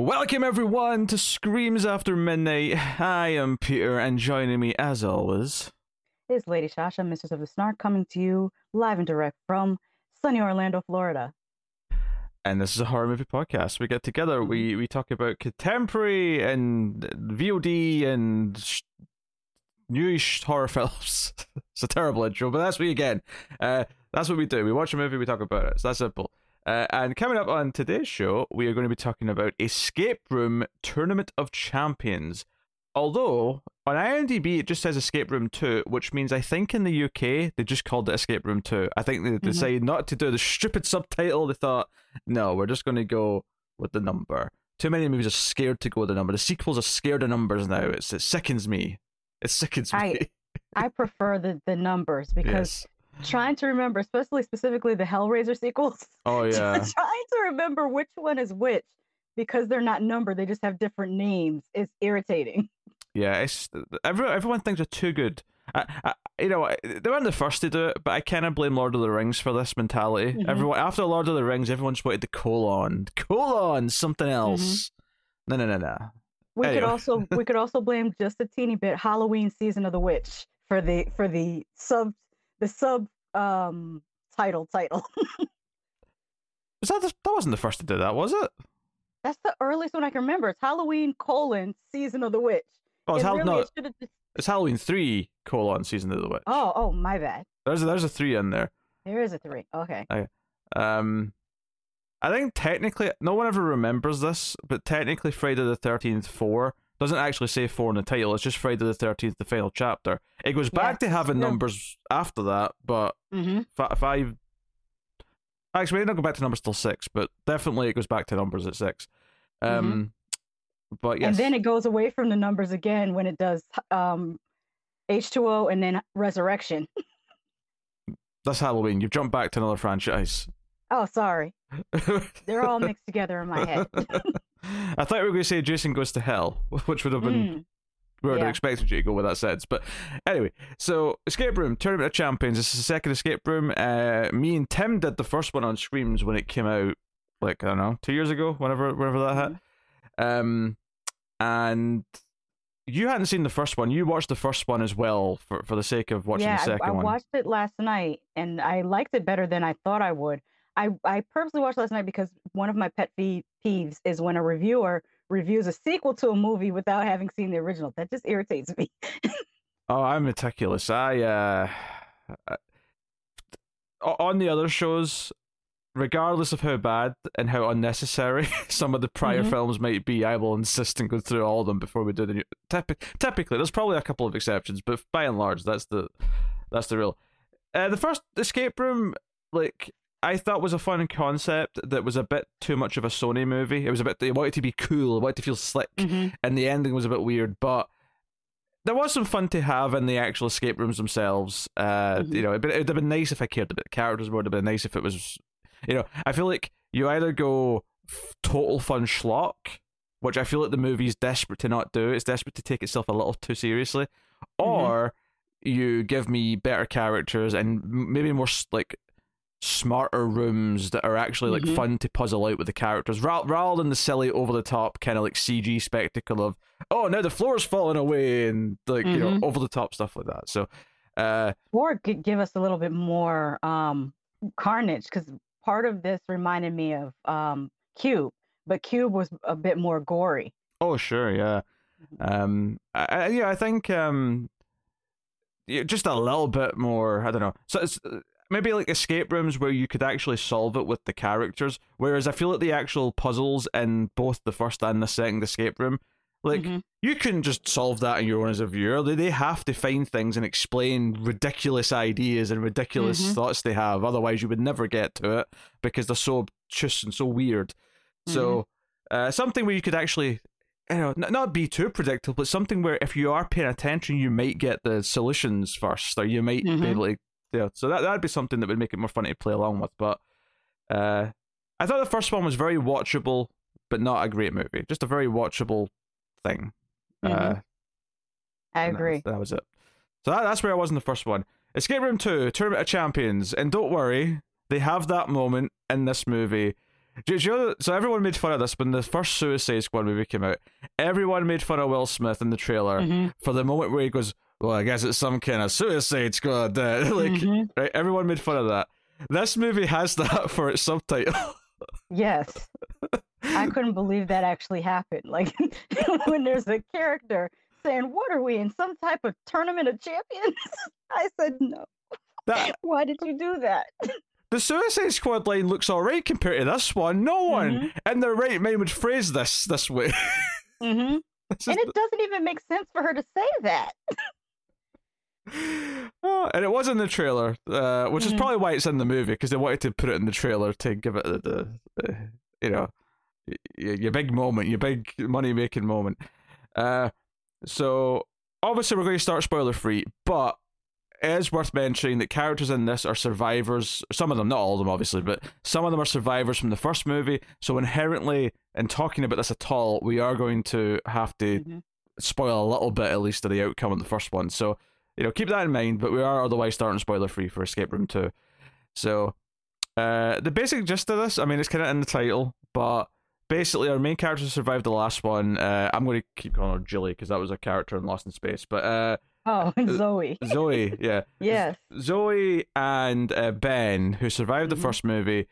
Welcome everyone to Screams After Midnight. I am Peter, and joining me as always is Lady Shasha, Mistress of the Snark, coming to you live and direct from sunny Orlando, Florida. And this is a horror movie podcast. We get together, we we talk about contemporary and VOD and sh- newish horror films. it's a terrible intro, but that's what we again. Uh, that's what we do. We watch a movie, we talk about it. So that's simple. Uh, and coming up on today's show, we are going to be talking about Escape Room Tournament of Champions. Although on IMDb it just says Escape Room 2, which means I think in the UK they just called it Escape Room 2. I think they mm-hmm. decided not to do the stupid subtitle. They thought, no, we're just going to go with the number. Too many movies are scared to go with the number. The sequels are scared of numbers now. It's, it sickens me. It sickens I, me. I prefer the, the numbers because yes. Trying to remember, especially specifically the Hellraiser sequels. Oh yeah. trying to remember which one is which because they're not numbered, they just have different names. It's irritating. Yeah, it's everyone. Everyone thinks they're too good. I, I, you know, they weren't the first to do it, but I kind of blame Lord of the Rings for this mentality. Mm-hmm. Everyone after Lord of the Rings, everyone just wanted the colon, colon, something mm-hmm. else. Mm-hmm. No, no, no, no. We anyway. could also we could also blame just a teeny bit Halloween season of the witch for the for the sub the sub um title title. was that the, that wasn't the first to do that, was it? That's the earliest one I can remember. It's Halloween colon season of the witch. Oh, it's, it really, no, it just... it's Halloween three colon season of the witch. Oh, oh, my bad. There's a, there's a three in there. There is a three. Okay. okay. Um, I think technically no one ever remembers this, but technically Friday the Thirteenth Four doesn't actually say four in the title. It's just Friday the Thirteenth, the final chapter. It goes back to having numbers after that, but mm-hmm. f- five. Actually, we don't go back to numbers till six, but definitely it goes back to numbers at six. Um, mm-hmm. But yes. And then it goes away from the numbers again when it does um, H2O and then Resurrection. That's Halloween. You've jumped back to another franchise. Oh, sorry. They're all mixed together in my head. I thought we were going to say Jason Goes to Hell, which would have been. Mm. We would yeah. have expected you to go with that sense. But anyway, so Escape Room, Tournament of Champions. This is the second Escape Room. Uh, me and Tim did the first one on Screams when it came out, like, I don't know, two years ago, whenever, whenever that mm-hmm. hit. Um, and you hadn't seen the first one. You watched the first one as well for, for the sake of watching yeah, the second I, I one. I watched it last night and I liked it better than I thought I would. I, I purposely watched last night because one of my pet peeves is when a reviewer reviews a sequel to a movie without having seen the original. That just irritates me. oh, I'm meticulous. I uh, on the other shows, regardless of how bad and how unnecessary some of the prior mm-hmm. films might be, I will insist and go through all of them before we do the new. Typ- typically, there's probably a couple of exceptions, but by and large, that's the that's the real. Uh, the first escape room, like I thought, was a fun concept that was a bit too much of a Sony movie. It was a bit. They wanted to be cool, wanted to feel slick, mm-hmm. and the ending was a bit weird, but there was some fun to have in the actual escape rooms themselves. Uh, mm-hmm. You know, it would have been nice if I cared about the characters. It would have been nice if it was you know, I feel like you either go f- total fun schlock, which I feel like the movie's desperate to not do. It's desperate to take itself a little too seriously, mm-hmm. or you give me better characters and maybe more like smarter rooms that are actually like mm-hmm. fun to puzzle out with the characters ra- rather than the silly over the top kind of like CG spectacle of oh now the floor's falling away and like mm-hmm. you know mm-hmm. over the top stuff like that so uh or give us a little bit more um carnage because part of this reminded me of um, Cube, but Cube was a bit more gory. Oh, sure, yeah. Mm-hmm. Um, I, yeah, I think um, just a little bit more. I don't know. So it's uh, maybe like escape rooms where you could actually solve it with the characters. Whereas I feel like the actual puzzles in both the first and the second escape room like mm-hmm. you couldn't just solve that on your own as a viewer. They they have to find things and explain ridiculous ideas and ridiculous mm-hmm. thoughts they have. Otherwise, you would never get to it because they're so obtuse and so weird. Mm-hmm. So uh, something where you could actually, you know, not be too predictable, but something where if you are paying attention, you might get the solutions first, or you might be mm-hmm. able to. Yeah, so that that'd be something that would make it more funny to play along with. But uh, I thought the first one was very watchable, but not a great movie. Just a very watchable thing. Mm-hmm. Uh, I agree. That was, that was, it. So that, that's where I was in the first one. Escape Room 2, Tournament of Champions. And don't worry, they have that moment in this movie Do you know, so everyone made fun of this when the first Suicide Squad movie came out. Everyone made fun of Will Smith in the trailer Mhm. for the moment where he goes, "Well, I guess it's some kind of Suicide Squad." uh," like, Mhm. right? Everyone made fun of that. This movie has that for its subtitle. Yes. I couldn't believe that actually happened. Like when there's a character saying, What are we in some type of tournament of champions? I said, No. that Why did you do that? the Suicide Squad line looks alright compared to this one. No one Mhm. in their right mind would phrase this this way. hmm This And it doesn't even make sense for her to say that. Oh, and it was in the trailer, uh, which is Mhm. probably why it's in the movie because they wanted to put it in the trailer to give it the, the, the you know, y- y- your big moment, your big money making moment. Uh, so obviously we're going to start spoiler free, but it is worth mentioning that characters in this are survivors. Some of them, not all of them, obviously, but some of them are survivors from the first movie. So inherently, in talking about this at all, we are going to have to Mhm. spoil a little bit at least of the outcome of the first one. So you know, keep that in mind. But we are otherwise starting spoiler free for Escape Room Two. So uh, the basic gist of this, I mean, it's kind of in the title, but basically our main character survived the last one. Uh, I'm going to keep calling her Julie because that was a character in Lost in Space. But uh, Oh, Zoe. Zoe, yeah, Yes. Zoe and uh, Ben, who survived the Mhm. first movie,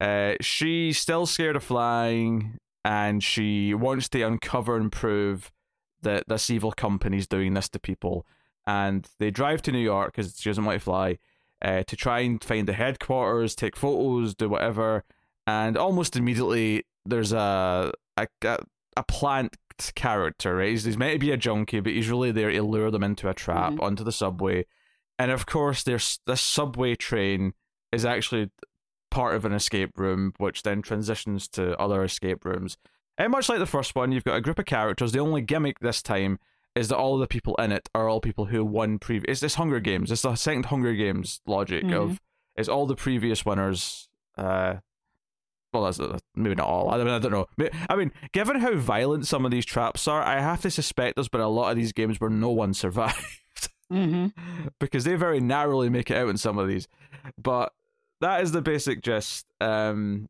uh, she's still scared of flying, and she wants to uncover and prove that this evil company's doing this to people. And they drive to New York because she doesn't want to fly, uh, to try and find the headquarters, take photos, do whatever. And almost immediately, there's a a, a, plant character, right? He's, he's meant to be a junkie, but he's really there to lure them into a trap Mhm. onto the subway. And of course, there's this subway train is actually part of an escape room, which then transitions to other escape rooms. And much like the first one, you've got a group of characters. The only gimmick this time is that all the people in it are all people who won previous. It's this Hunger Games. It's the second Hunger Games logic of it's all the previous winners. Uh, well, that's uh, maybe not all. I mean, I don't know. I mean, given how violent some of these traps are, I have to suspect there's been a lot of these games where no one survived hmm because they very narrowly make it out in some of these. But that is the basic gist. Um,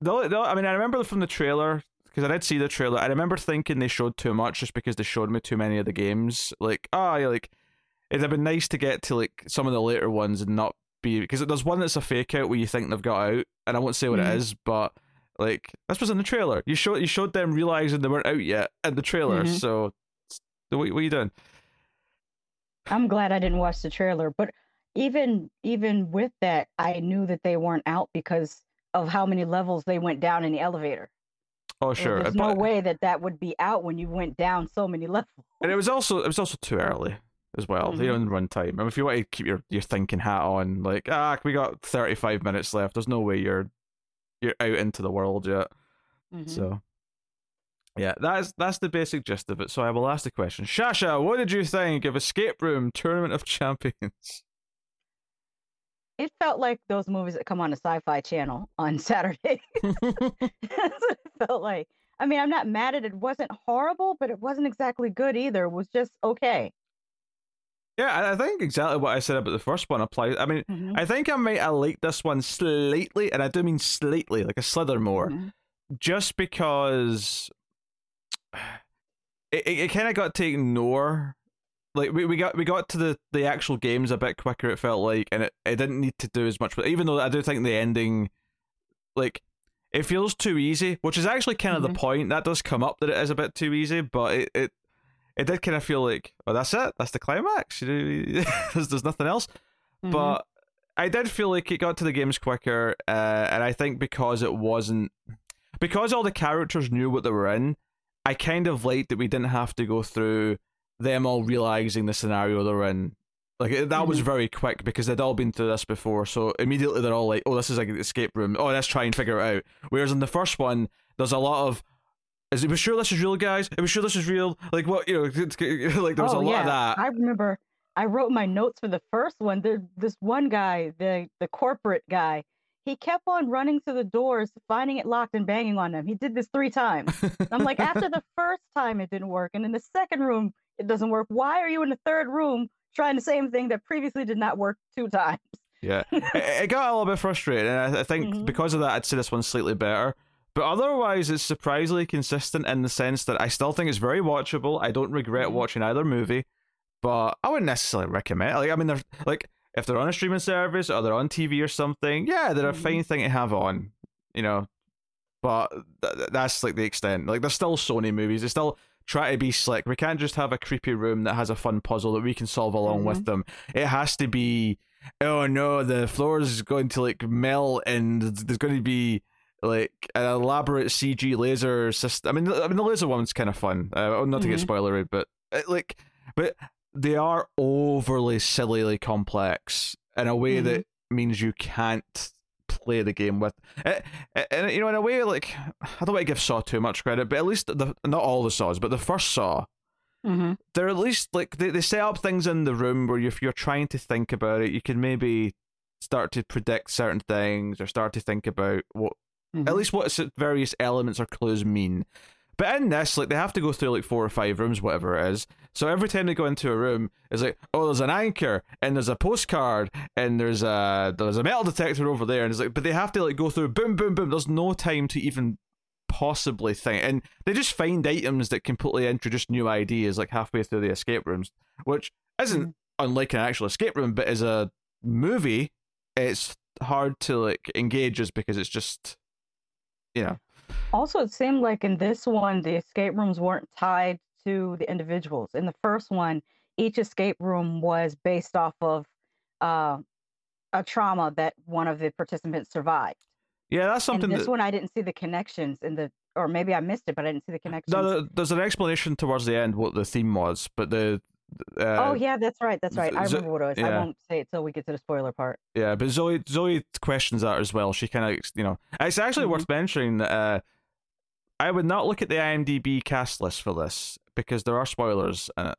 the, the, I mean, I remember from the trailer because I did see the trailer. I remember thinking they showed too much just because they showed me too many of the games. Like, oh, yeah, like it'd have been nice to get to like some of the later ones and not be because there's one that's a fake out where you think they've got out, and I won't say what Mhm. it is, but like this was in the trailer. You showed you showed them realizing they weren't out yet in the trailer. Mhm. So, what, what are you doing? I'm glad I didn't watch the trailer, but even even with that, I knew that they weren't out because of how many levels they went down in the elevator. Oh, sure. There's but- no way that that would be out when you went down so many levels. And it was also it was also too early as well. You know, in runtime. I mean, if you want to keep your, your thinking hat on, like ah, we got thirty five minutes left. There's no way you're you're out into the world yet. Mhm. So yeah, that's that's the basic gist of it. So I will ask the question, Shasha, what did you think of Escape Room Tournament of Champions? It felt like those movies that come on a Sci-Fi Channel on Saturday. That's what it felt like. I mean, I'm not mad at it. It wasn't horrible, but it wasn't exactly good either. It was just okay. Yeah, I- think exactly what I said about the first one applies. I mean, Mhm. I think I might have liked this one slightly, and I do mean slightly, like a slither more. Mhm. just because it, it, it kind of got to ignore like we, we got we got to the, the actual games a bit quicker it felt like and it, it didn't need to do as much but even though i do think the ending like it feels too easy which is actually kind of Mhm. the point that does come up that it is a bit too easy but it it, it did kind of feel like oh that's it that's the climax you know, there's, there's nothing else Mhm. but I did feel like it got to the games quicker, uh, and I think because it wasn't because all the characters knew what they were in, I kind of liked that we didn't have to go through them all realizing the scenario they're in. Like that was Mhm. very quick because they'd all been through this before, so immediately they're all like, "Oh, this is like an escape room. Oh, let's try and figure it out." Whereas in the first one, there's a lot of is it sure this is real, guys? Are we sure this is real? Like what you know, like there was oh, a lot yeah. of that. I remember I wrote my notes for the first one. There, this one guy, the the corporate guy, he kept on running to the doors, finding it locked and banging on them. He did this three times. I'm like, after the first time it didn't work, and in the second room it doesn't work. Why are you in the third room trying the same thing that previously did not work two times? Yeah, it, it got a little bit frustrating, and I, I think Mhm. because of that, I'd say this one's slightly better. But otherwise, it's surprisingly consistent in the sense that I still think it's very watchable. I don't regret Mhm. watching either movie, but I wouldn't necessarily recommend. Like, I mean, they're like if they're on a streaming service or they're on TV or something, yeah, they're a Mhm. fine thing to have on, you know. But th- that's like the extent. Like, they're still Sony movies. They still try to be slick. We can't just have a creepy room that has a fun puzzle that we can solve along with them. It has to be oh no, the floor is going to like melt and there's going to be like an elaborate CG laser system. I mean, the- I mean the laser one's kind of fun. Uh, not to get Mhm. spoilery, but uh, like, but they are overly sillily complex in a way Mhm. that means you can't play the game with it, and you know in a way like I don't want to give Saw too much credit, but at least the not all the Saws, but the first Saw hmm they're at least like they, they set up things in the room where if you're trying to think about it, you can maybe start to predict certain things or start to think about what Mm-hmm. at least what various elements or clues mean. But in this, like they have to go through like four or five rooms, whatever it is. So every time they go into a room, it's like, oh, there's an anchor and there's a postcard and there's a there's a metal detector over there, and it's like, but they have to like go through boom, boom, boom. There's no time to even possibly think, and they just find items that completely introduce new ideas like halfway through the escape rooms, which isn't Mhm. unlike an actual escape room, but as a movie, it's hard to like engage us because it's just, you know. Also, it seemed like in this one, the escape rooms weren't tied to the individuals. In the first one, each escape room was based off of uh, a trauma that one of the participants survived. Yeah, that's something in this that. one, I didn't see the connections in the, or maybe I missed it, but I didn't see the connections. No, no, there's an explanation towards the end what the theme was, but the. Uh, oh yeah, that's right, that's right. I Zo- remember what it was. I won't say it till we get to the spoiler part. Yeah, but Zoe Zoe questions that as well. She kind of, you know, it's actually Mhm. worth mentioning that uh, I would not look at the IMDb cast list for this because there are spoilers in it.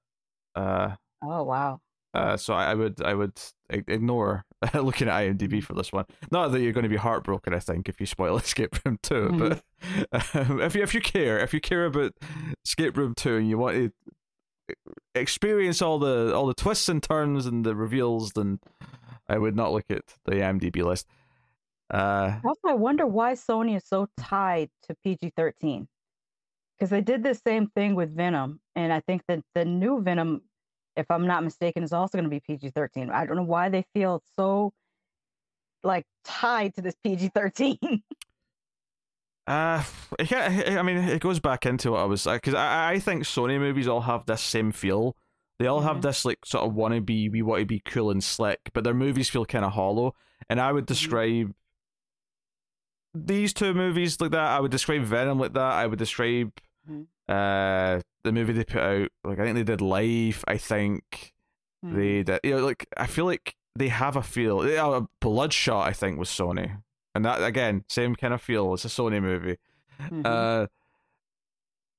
Uh, Oh wow. uh, so I, I would I would ignore looking at IMDb for this one. Not that you're going to be heartbroken, I think, if you spoil Escape Room 2 but um, if you if you care, if you care about Escape Room Two and you want to experience all the all the twists and turns and the reveals, then I would not look at the IMDb list. Uh, Also, I wonder why Sony is so tied to PG 13. Because they did the same thing with Venom. And I think that the new Venom, if I'm not mistaken, is also going to be PG 13. I don't know why they feel so like tied to this PG 13. Uh, it I mean, it goes back into what I was like, because I, I think Sony movies all have this same feel. They all have Mhm. this like sort of wanna be, we want to be cool and slick, but their movies feel kind of hollow. And I would describe these two movies like that. I would describe Venom like that. I would describe Mhm. uh the movie they put out. Like I think they did Life. I think they did. You know, like I feel like they have a feel. They, Uh, Bloodshot, I think, was Sony, and that again, same kind of feel. It's a Sony movie. Mhm. Uh,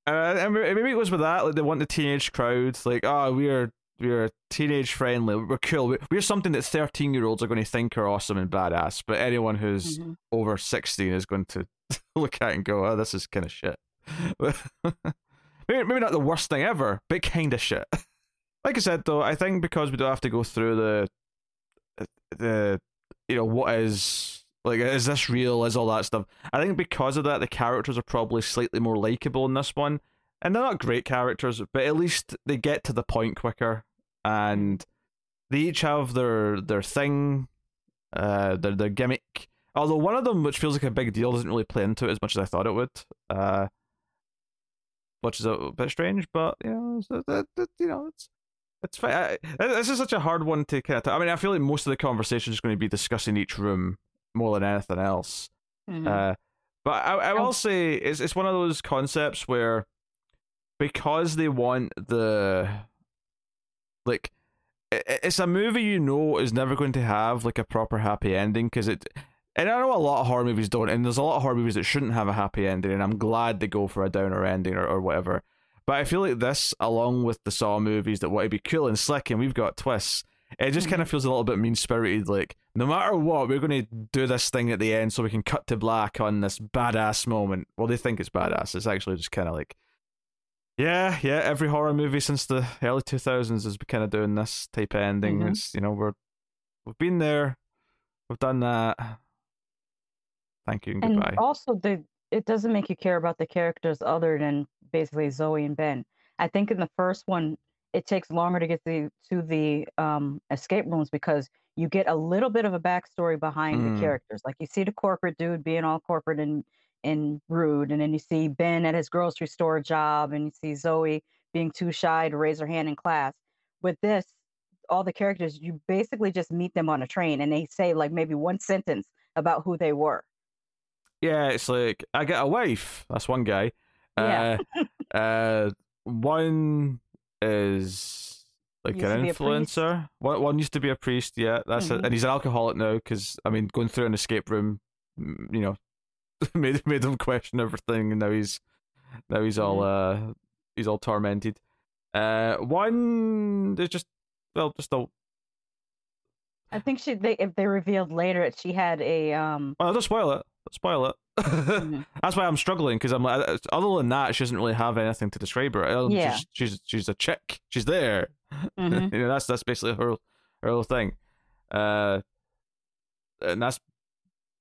uh, and maybe it was with that, like they want the teenage crowd, like, oh, we're we're teenage friendly, we're cool, We- we're something that thirteen year olds are going to think are awesome and badass, but anyone who's Mhm. over sixteen is going to look at it and go, oh, this is kind of shit. maybe maybe not the worst thing ever, but kind of shit. Like I said though, I think because we don't have to go through the the you know what is like is this real is all that stuff i think because of that the characters are probably slightly more likable in this one and they're not great characters but at least they get to the point quicker and they each have their their thing uh their their gimmick although one of them which feels like a big deal doesn't really play into it as much as i thought it would uh which is a bit strange but you know it's, it, it, you know it's it's fine. I, this is such a hard one to kind of. I mean, I feel like most of the conversation is going to be discussing each room more than anything else. Mhm. Uh, but I, I will say it's it's one of those concepts where because they want the like i- i- it's a movie you know is never going to have like a proper happy ending because it and I know a lot of horror movies don't and there's a lot of horror movies that shouldn't have a happy ending and I'm glad they go for a downer ending or, or whatever but I feel like this along with the Saw movies that want to be cool and slick and we've got twists it just kind of feels a little bit mean spirited. Like, no matter what, we're going to do this thing at the end so we can cut to black on this badass moment. Well, they think it's badass. It's actually just kind of like, yeah, yeah. Every horror movie since the early two thousands has been kind of doing this type of ending. Mhm. It's you know we're we've been there. we've done that. Thank you and And goodbye. also, the it doesn't make you care about the characters other than basically Zoe and Ben. I think in the first one, it takes longer to get the to the um, escape rooms because you get a little bit of a backstory behind Mm. the characters. Like you see the corporate dude being all corporate and and rude, and then you see Ben at his grocery store job, and you see Zoe being too shy to raise her hand in class. With this, all the characters, you basically just meet them on a train, and they say like maybe one sentence about who they were. Yeah, it's like I get a wife. That's one guy. Yeah. Uh, uh, one is like Used an be a priest. influencer. One, one used to be a priest. Yeah, that's it. Mhm. And he's an alcoholic now because I mean, going through an escape room, you know, made made him question everything, and now he's now he's all uh he's all tormented. Uh, one is just well, just a I think she they if they revealed later that she had a um well, don't spoil it. Don't spoil it. Mhm. That's why I'm struggling because I'm like, uh, other than that, she doesn't really have anything to describe her. Uh, Yeah. she's, she's she's a chick. She's there. Mhm. you know, that's that's basically her her whole thing. Uh, and that's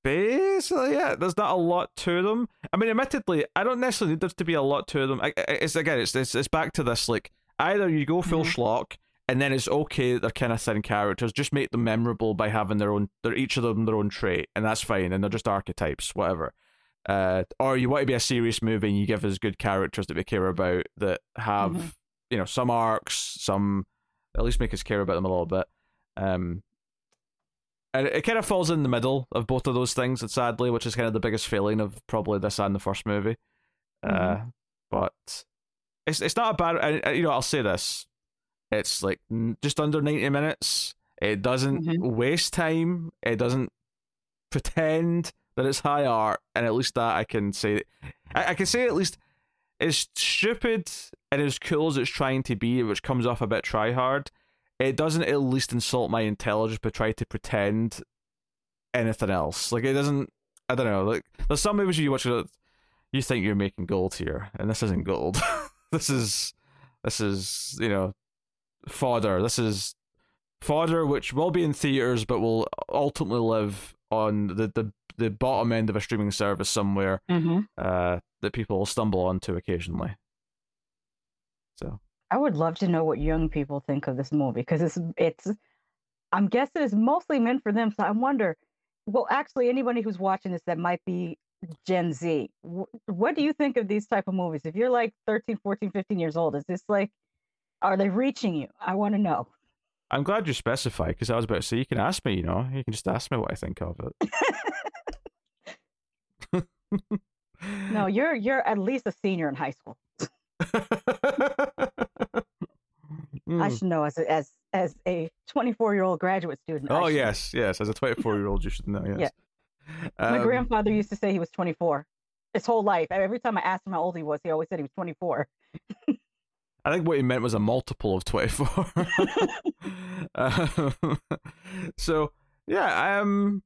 basically it. There's not a lot to them. I mean, admittedly, I don't necessarily need there to be a lot to them. I, it's again, it's, it's it's back to this like either you go full Mhm. schlock. And then it's okay that they're kind of thin characters. Just make them memorable by having their own, they're each of them their own trait, and that's fine. And they're just archetypes, whatever. Uh, or you want to be a serious movie and you give us good characters that we care about that have Mhm. you know some arcs some at least make us care about them a little bit um and it, it kind of falls in the middle of both of those things sadly which is kind of the biggest failing of probably this and the first movie uh but it's it's not a bad and, uh, you know i'll say this it's like just under 90 minutes. It doesn't Mhm. waste time. It doesn't pretend that it's high art and at least that i can say I, I can say at least as stupid and as cool as it's trying to be which comes off a bit try hard it doesn't at least insult my intelligence but try to pretend anything else. Like it doesn't i don't know like there's some movies you watch that you think you're making gold here and this isn't gold. This is this is you know fodder this is fodder which will be in theaters but will ultimately live on the the, the bottom end of a streaming service somewhere Mhm. uh that people will stumble onto occasionally so I would love to know what young people think of this movie because it's it's I'm guessing it's mostly meant for them. So I wonder, well, actually, anybody who's watching this that might be Gen Z, wh- what do you think of these type of movies? If you're like 13, 14, 15 years old, is this like, are they reaching you? I want to know. i'm glad you specified because i was about to say you can ask me you know you can just ask me what i think of it No, you're you're at least a senior in high school. I Mm. should know as a, as as a 24 year old graduate student. Oh yes yes as a 24 year old you should know yes My Um, grandfather used to say he was 24 his whole life. Every time I asked him how old he was, he always said he was 24. I think what he meant was a multiple of 24. um, so, yeah, um,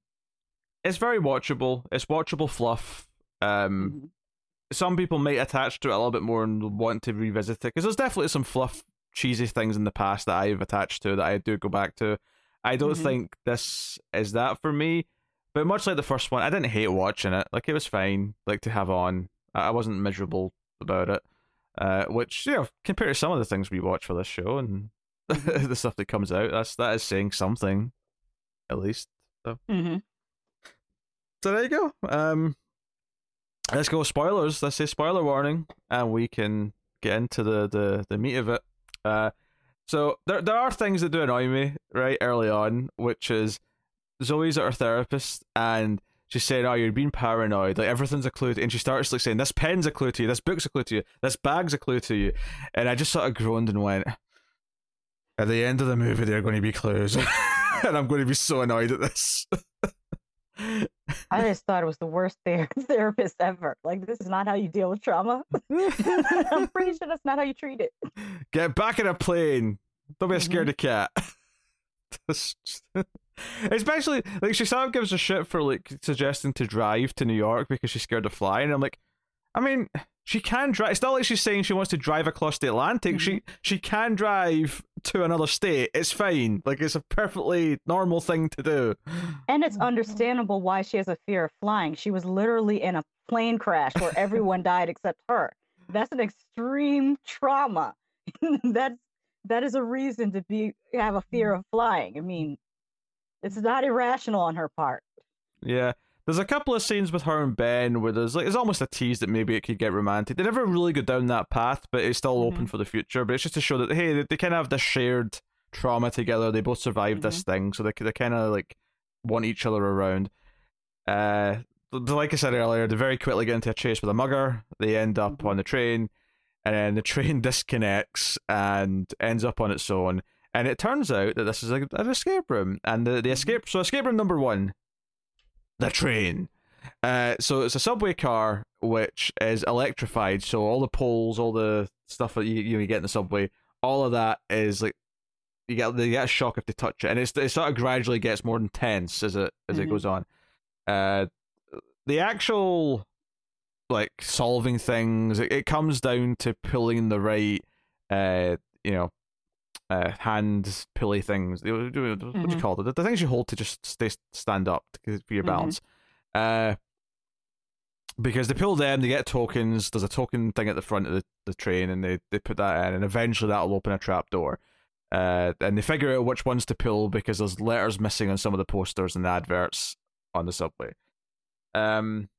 it's very watchable. It's watchable fluff. Um, Mhm. some people may attach to it a little bit more and want to revisit it because there's definitely some fluff, cheesy things in the past that I've attached to that I do go back to. I don't Mhm. think this is that for me, but much like the first one, I didn't hate watching it. Like it was fine, like to have on. I wasn't miserable about it. Uh, which you know, compared to some of the things we watch for this show and the stuff that comes out, that's that is saying something, at least. Mhm. So there you go. Um, let's go spoilers. Let's say spoiler warning, and we can get into the the the meat of it. Uh, so there there are things that do annoy me right early on, which is Zoe's at her therapist and she's saying, "Oh, you're being paranoid. Like everything's a clue." To, and she starts like saying, "This pen's a clue to you. This book's a clue to you. This bag's a clue to you." And I just sort of groaned and went, "At the end of the movie, they're going to be clues." and I'm going to be so annoyed at this. I just thought it was the worst ther- therapist ever. Like, this is not how you deal with trauma. I'm pretty sure that's not how you treat it. Get back in a plane. Don't be a scaredy mm-hmm. cat. Especially like she sort of gives a shit for like suggesting to drive to New York because she's scared of flying. I'm like, I mean, she can drive. It's not like she's saying she wants to drive across the Atlantic. She mm-hmm. she can drive to another state, it's fine. Like it's a perfectly normal thing to do. And it's understandable why she has a fear of flying. She was literally in a plane crash where everyone died except her. That's an extreme trauma. That's that is a reason to be have a fear mm. of flying. I mean, it's not irrational on her part. Yeah. There's a couple of scenes with her and Ben where there's like it's almost a tease that maybe it could get romantic. They never really go down that path, but it's still mm-hmm. open for the future. But it's just to show that hey, they, they kind of have this shared trauma together. They both survived mm-hmm. this thing, so they they kind of like want each other around. Uh, like I said earlier, they very quickly get into a chase with a mugger. They end up mm-hmm. on the train, and then the train disconnects and ends up on its own. And it turns out that this is a, an escape room, and the, the mm-hmm. escape so escape room number one the train. Uh, so it's a subway car which is electrified. So all the poles, all the stuff that you you, you get in the subway, all of that is like you get you get a shock if they touch it, and it's it sort of gradually gets more intense as it as mm-hmm. it goes on. Uh, the actual like solving things, it, it comes down to pulling the right, uh, you know, uh, hand pulley things. What do you mm-hmm. call it? The, the, things you hold to just stay stand up to, for your mm-hmm. balance. Mm-hmm. Uh, because they pull them, they get tokens. There's a token thing at the front of the, the train, and they, they put that in, and eventually that'll open a trap door. Uh, and they figure out which ones to pull because there's letters missing on some of the posters and the adverts on the subway. Um,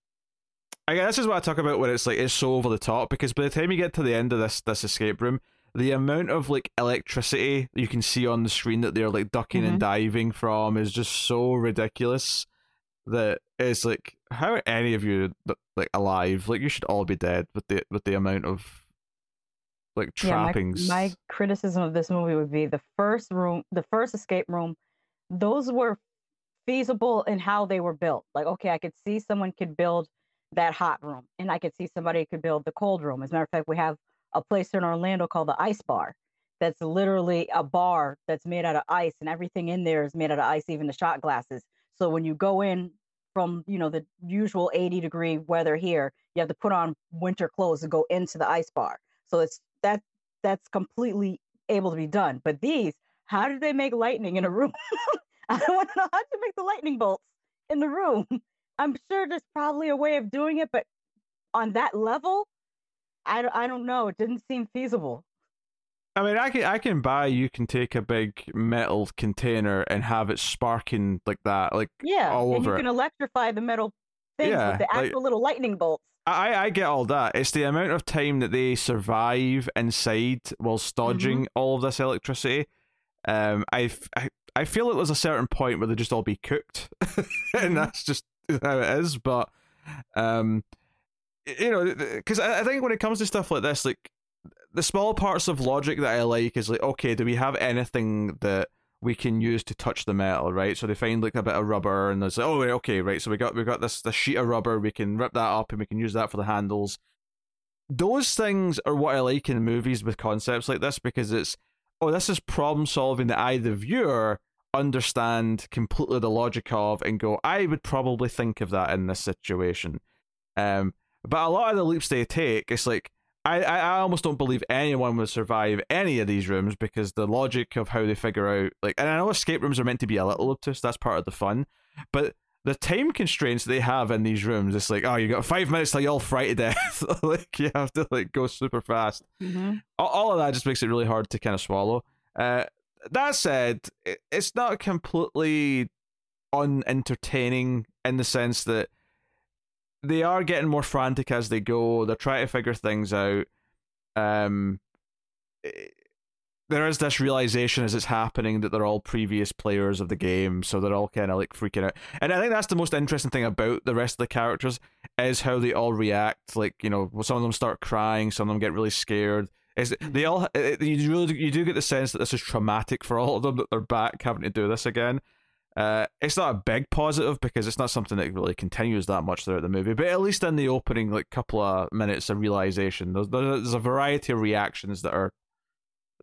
I guess this is what I talk about when it's like it's so over the top because by the time you get to the end of this this escape room, the amount of like electricity you can see on the screen that they're like ducking mm-hmm. and diving from is just so ridiculous that it's like how are any of you like alive? Like you should all be dead with the with the amount of like trappings yeah, my, my criticism of this movie would be the first room the first escape room those were feasible in how they were built. Like okay i could see someone could build that hot room and i could see somebody could build the cold room. As a matter of fact we have a place in Orlando called the Ice Bar. That's literally a bar that's made out of ice, and everything in there is made out of ice, even the shot glasses. So when you go in from you know the usual 80 degree weather here, you have to put on winter clothes to go into the ice bar. So it's that that's completely able to be done. But these, how did they make lightning in a room? I don't want to know how to make the lightning bolts in the room. I'm sure there's probably a way of doing it, but on that level, I, I don't know. It didn't seem feasible. I mean, I can I can buy. You can take a big metal container and have it sparking like that, like yeah, all and over. You can electrify the metal things yeah, with the actual like, little lightning bolts. I I get all that. It's the amount of time that they survive inside while dodging mm-hmm. all of this electricity. Um, I I I feel like there's a certain point where they just all be cooked, and mm-hmm. that's just how it is. But um, you know, because I think when it comes to stuff like this, like the small parts of logic that I like is like, okay, do we have anything that we can use to touch the metal, right? So they find like a bit of rubber, and there's like, oh, okay, right. So we got we got this this sheet of rubber. We can rip that up, and we can use that for the handles. Those things are what I like in movies with concepts like this because it's oh, this is problem solving that I, the viewer, understand completely the logic of, and go, I would probably think of that in this situation. Um, but a lot of the leaps they take, it's like I, I almost don't believe anyone would survive any of these rooms because the logic of how they figure out like and I know escape rooms are meant to be a little obtuse, that's part of the fun. But the time constraints they have in these rooms, it's like, oh, you got five minutes till you're all frightened to death. like you have to like go super fast. Mm-hmm. All, all, of that just makes it really hard to kind of swallow. Uh, that said, it, it's not completely unentertaining in the sense that they are getting more frantic as they go. They're trying to figure things out. Um, eh, there is this realization as it's happening that they're all previous players of the game, so they're all kind of like freaking out. And I think that's the most interesting thing about the rest of the characters is how they all react. Like you know, some of them start crying, some of them get really scared. Is they all? Eh, eh, you really you do get the sense that this is traumatic for all of them that they're back having to do this again. Uh, it's not a big positive because it's not something that really continues that much throughout the movie, but at least in the opening like couple of minutes of realization, there's, there's a variety of reactions that are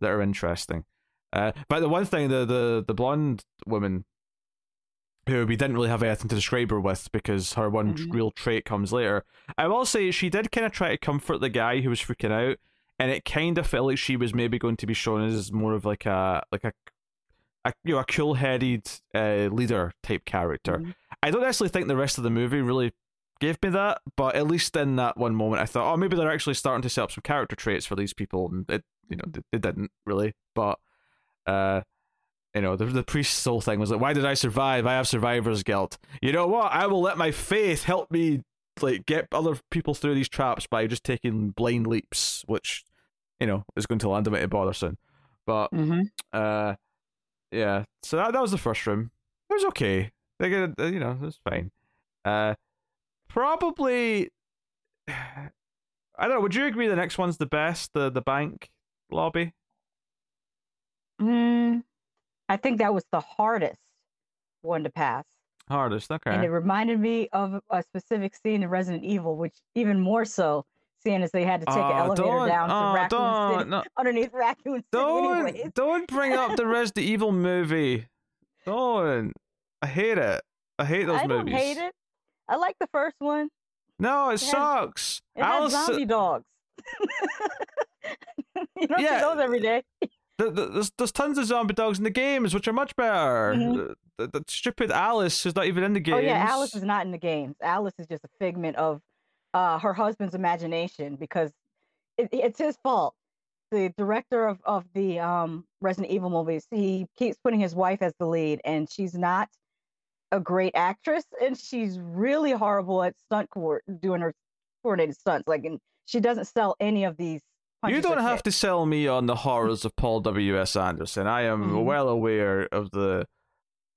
that are interesting. Uh, but the one thing, the the the blonde woman, who we didn't really have anything to describe her with because her one mm-hmm. real trait comes later. I will say she did kind of try to comfort the guy who was freaking out, and it kind of felt like she was maybe going to be shown as more of like a like a, a you know a cool headed uh, leader type character. Mhm. I don't actually think the rest of the movie really gave me that, but at least in that one moment, I thought, oh, maybe they're actually starting to set up some character traits for these people, and it, you know, they, they didn't really, but, uh, you know, the the priest's whole thing was like, why did I survive? I have survivor's guilt. You know what? I will let my faith help me like get other people through these traps by just taking blind leaps, which, you know, is going to land them into bother soon. But Mhm. uh, yeah. So that that was the first room. It was okay. They get you know, it was fine. Uh, probably. I don't know. Would you agree the next one's the best? The the bank lobby. Mm, I think that was the hardest one to pass. Hardest. Okay. And it reminded me of a specific scene in Resident Evil, which even more so, seeing as they had to take an elevator down to Raccoon City, no, underneath Raccoon City anyways. don't don't bring up the Resident Evil movie. Don't. I hate it. I hate those movies. I hate it. I like the first one. No, it, It has- sucks. It had Alice, zombie dogs. you don't Yeah. see those every day. the, the, there's, there's tons of zombie dogs in the games, which are much better. Mhm. The, the, the stupid Alice is not even in the games. Oh yeah, Alice is not in the games. Alice is just a figment of uh, her husband's imagination because it, it's his fault. The director of, of the um, Resident Evil movies, he keeps putting his wife as the lead, and she's not a great actress, and she's really horrible at stunt court doing her coordinated stunts. Like, and she doesn't sell any of these. You don't have to sell me on the horrors of Paul W. S. Anderson. I am Mhm. well aware of the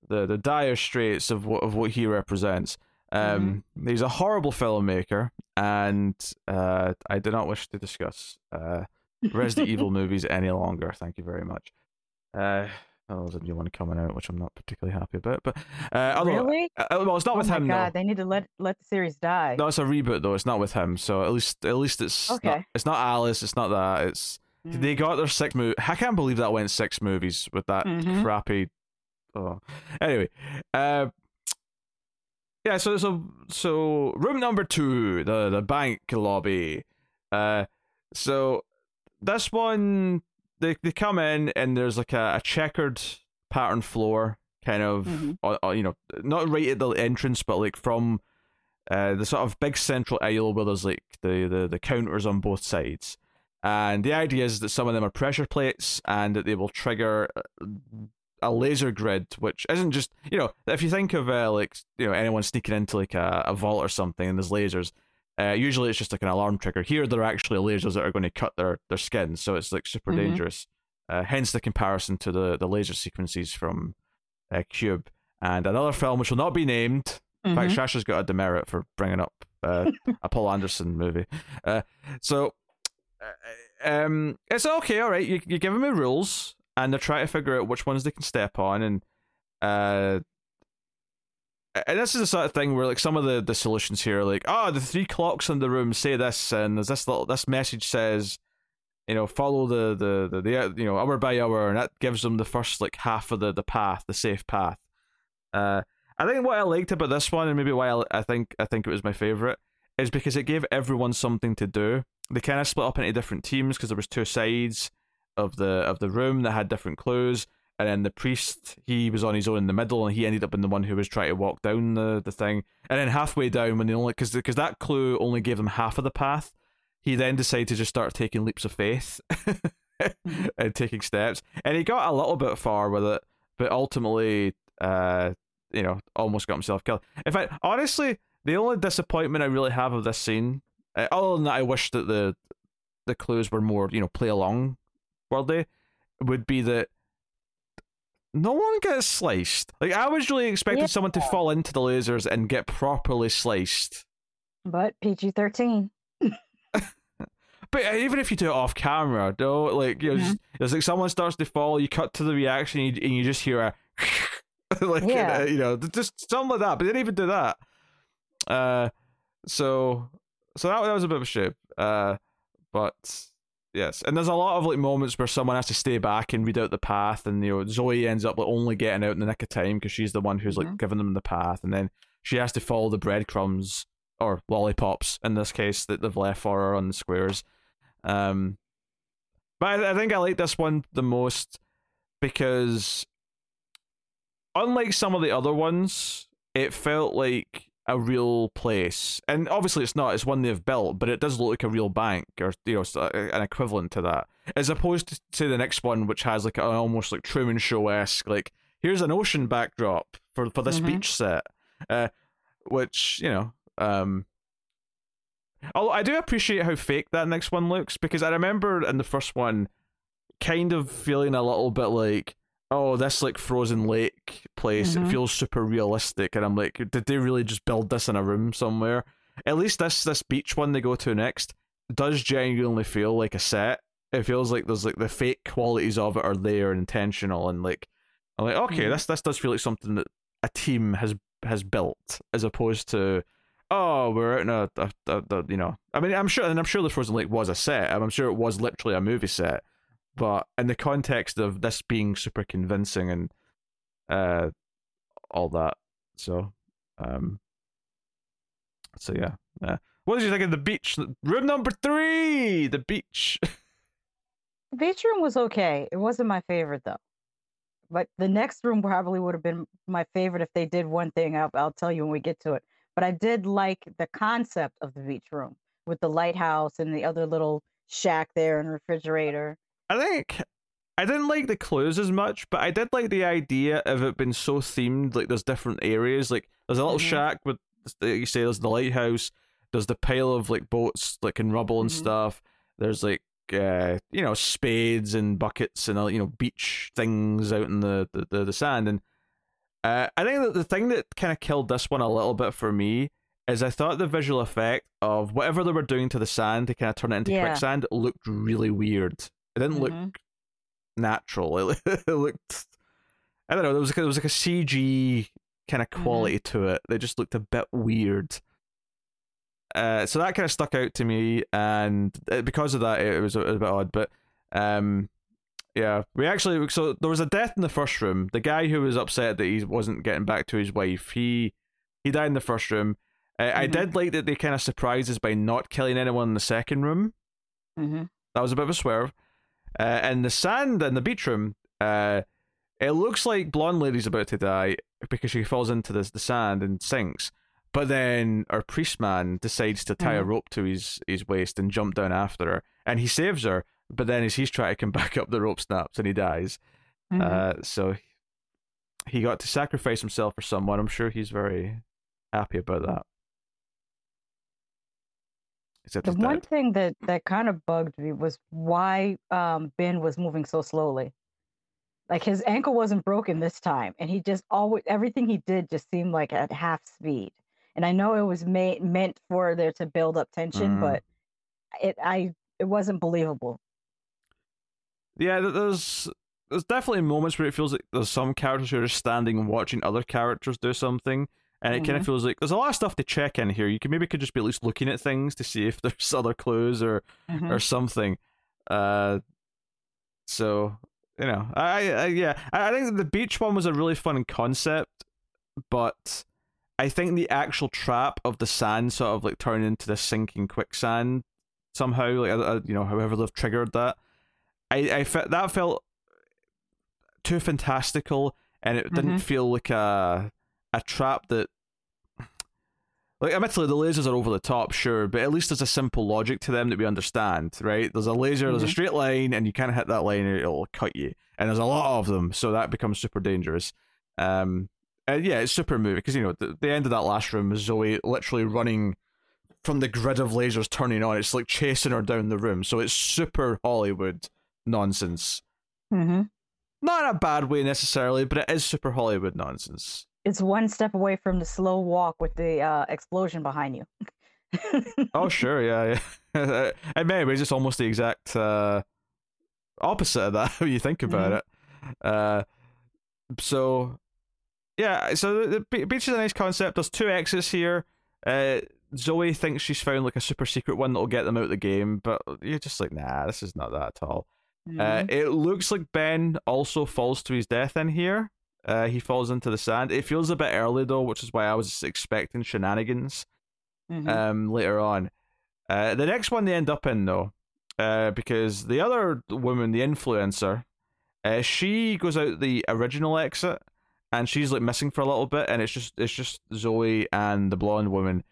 the the dire straits of what of what he represents. Um, he's a horrible filmmaker, and uh, I do not wish to discuss uh, Resident Evil movies any longer. Thank you very much. Uh, oh, there's a new one coming out, which I'm not particularly happy about. But uh, Really? uh, well, it's not Oh with him god, though. they need to let let the series die. No, it's a reboot though. It's not with him, so at least at least it's not, Okay. it's not Alice. It's not that. It's Mm. they got their six movie. I can't believe that went six movies with that Mhm. crappy. Oh, anyway, uh, yeah. So so so room number two, the the bank lobby. Uh, so this one they they come in and there's like a, a checkered pattern floor, kind of Mhm. uh, uh, you know not right at the entrance, but like from uh, the sort of big central aisle where there's like the, the, the counters on both sides. And the idea is that some of them are pressure plates and that they will trigger uh, a laser grid, which isn't just, you know, if you think of uh, like, you know, anyone sneaking into like a, a vault or something and there's lasers, uh, usually it's just like an alarm trigger. Here, they're actually lasers that are going to cut their, their skin, so it's like super Mhm. dangerous. Uh, hence the comparison to the, the laser sequences from uh, Cube. And another film which will not be named, in fact, Mhm. Shasha's got a demerit for bringing up uh, a Paul Anderson movie. Uh, so, uh, um, it's okay, all right. You, you're giving me rules, and they're trying to figure out which ones they can step on, and uh, and this is the sort of thing where like some of the, the solutions here, are like, oh, the three clocks in the room say this, and there's this little this message says, you know, follow the the the, the uh, you know hour by hour, and that gives them the first like half of the the path, the safe path. Uh, I think what I liked about this one, and maybe why I, I think I think it was my favorite, is because it gave everyone something to do. They kind of split up into different teams because there was two sides of the of the room that had different clues, and then the priest he was on his own in the middle, and he ended up in the one who was trying to walk down the, the thing, and then halfway down when they only because because that clue only gave them half of the path, he then decided to just start taking leaps of faith and taking steps, and he got a little bit far with it, but ultimately, uh, you know, almost got himself killed. In fact, honestly, the only disappointment I really have of this scene, uh, other than that, I wish that the the clues were more, you know, play along worldly, would be that no one gets sliced. Like I was really expecting someone to fall into the lasers and get properly sliced. But PG thirteen. But uh, even if you do it off camera, though, like you know, just, it's like someone starts to fall, you cut to the reaction, and you, and you just hear a like Yeah. uh, you know, just something like that. But they didn't even do that. Uh, so so that, that was a bit of a shame. Uh, but yes, and there's a lot of like moments where someone has to stay back and read out the path, and you know Zoe ends up like only getting out in the nick of time because she's the one who's like Mhm. giving them the path, and then she has to follow the breadcrumbs or lollipops in this case that they've left for her on the squares. Um, But I, I think I like this one the most because, unlike some of the other ones, it felt like a real place. And obviously, it's not. It's one they've built, but it does look like a real bank or you know an equivalent to that, as opposed to say the next one, which has like an almost like Truman Show esque like here's an ocean backdrop for for this Mhm. beach set, uh, which you know. um Although I do appreciate how fake that next one looks because I remember in the first one, kind of feeling a little bit like, oh, this like frozen lake place. It Mhm. feels super realistic, and I'm like, did they really just build this in a room somewhere? At least this this beach one they go to next does genuinely feel like a set. It feels like there's like the fake qualities of it are there and intentional, and like I'm like, okay, Mhm. this this does feel like something that a team has has built, as opposed to oh, we're out in a, a, a, a- you know. I mean, I'm sure, and I'm sure the Frozen Lake was a set. I'm sure it was literally a movie set, but in the context of this being super convincing and uh, all that, so um, so yeah. Uh, what did you think of the beach? Room number three, the beach. Beach room was okay. It wasn't my favorite though. But the next room probably would have been my favorite if they did one thing. I'll, I'll tell you when we get to it. But I did like the concept of the beach room with the lighthouse and the other little shack there and refrigerator. I think I didn't like the clues as much, but I did like the idea of it being so themed. Like there's different areas. Like there's a little Mhm. shack with like you say there's the lighthouse. There's the pile of like boats like in rubble and Mhm. stuff. There's like uh you know spades and buckets and you know beach things out in the the, the, the sand and uh, I think that the thing that kind of killed this one a little bit for me is I thought the visual effect of whatever they were doing to the sand to kind of turn it into Yeah. quicksand looked really weird. It didn't look Mhm. natural. It, it looked. I don't know. There was like, there was like a CG kind of Mhm. quality to it. They just looked a bit weird. Uh, so that kind of stuck out to me, and uh, because of that, it was a, a bit odd. But um, yeah, we actually so there was a death in the first room. The guy who was upset that he wasn't getting back to his wife, he he died in the first room. Uh, I Mhm. did like that they kind of surprised us by not killing anyone in the second room. Mhm. That was a bit of a swerve. Uh, and the sand in the beach room, uh, it looks like blonde lady's about to die because she falls into the the sand and sinks. But then our priest man decides to tie a Mhm. rope to his, his waist and jump down after her, and he saves her. But then as he's trying to come back up, the rope snaps and he dies. Mhm. Uh, so he got to sacrifice himself for someone. I'm sure he's very happy about that. Except The one dead. thing that that kind of bugged me was why um, Ben was moving so slowly. Like his ankle wasn't broken this time, and he just always everything he did just seemed like at half speed. And I know it was made meant for there to build up tension, Mm. but it I it wasn't believable. Yeah, there's there's definitely moments where it feels like there's some characters who are standing and watching other characters do something, and it kind of feels like there's a lot of stuff to check in here. You can maybe could just be at least looking at things to see if there's other clues or Mhm. or something. Uh, so you know, I, I yeah, I, I think the beach one was a really fun concept, but I think the actual trap of the sand sort of like turning into the sinking quicksand somehow, like I- you know, however they've triggered that, I I fe- that felt too fantastical, and it didn't Mhm. feel like a a trap that. Like, admittedly, the lasers are over the top, sure, but at least there's a simple logic to them that we understand, right? There's a laser, there's a Mhm. straight line, and you can't hit that line, and it'll cut you. And there's a lot of them, so that becomes super dangerous. Um, and yeah, it's super movie because you know the, the end of that last room is Zoe literally running from the grid of lasers turning on. It's like chasing her down the room, so it's super Hollywood nonsense. Mhm. Not in a bad way necessarily, but it is super Hollywood nonsense. It's one step away from the slow walk with the uh, explosion behind you. Oh sure, yeah, yeah. In many ways, it's almost the exact uh, opposite of that. When you think about Mhm. it, uh, so yeah. So the, the beach is a nice concept. There's two exits here. Uh, Zoe thinks she's found like a super secret one that'll get them out of the game, but you're just like, nah, this is not that at all. Uh, Mhm. it looks like Ben also falls to his death in here. Uh, he falls into the sand. It feels a bit early though, which is why I was expecting shenanigans Mhm. um, later on. Uh, the next one they end up in though uh, because the other woman, the influencer, uh, she goes out the original exit, and she's like missing for a little bit, and it's just it's just Zoe and the blonde woman.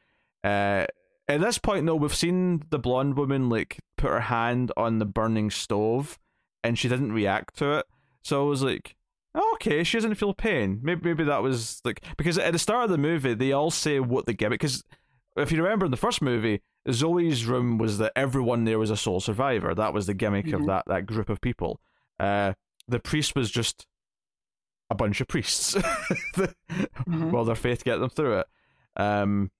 Uh, at this point, though, we've seen the blonde woman like put her hand on the burning stove, and she didn't react to it. So I was like, okay, she doesn't feel pain. Maybe maybe that was like because at the start of the movie they all say what the gimmick. Because if you remember in the first movie, Zoe's room was that everyone there was a sole survivor. That was the gimmick Mhm. of that that group of people. Uh, the priest was just a bunch of priests. Mhm. Well, their faith get them through it. Um,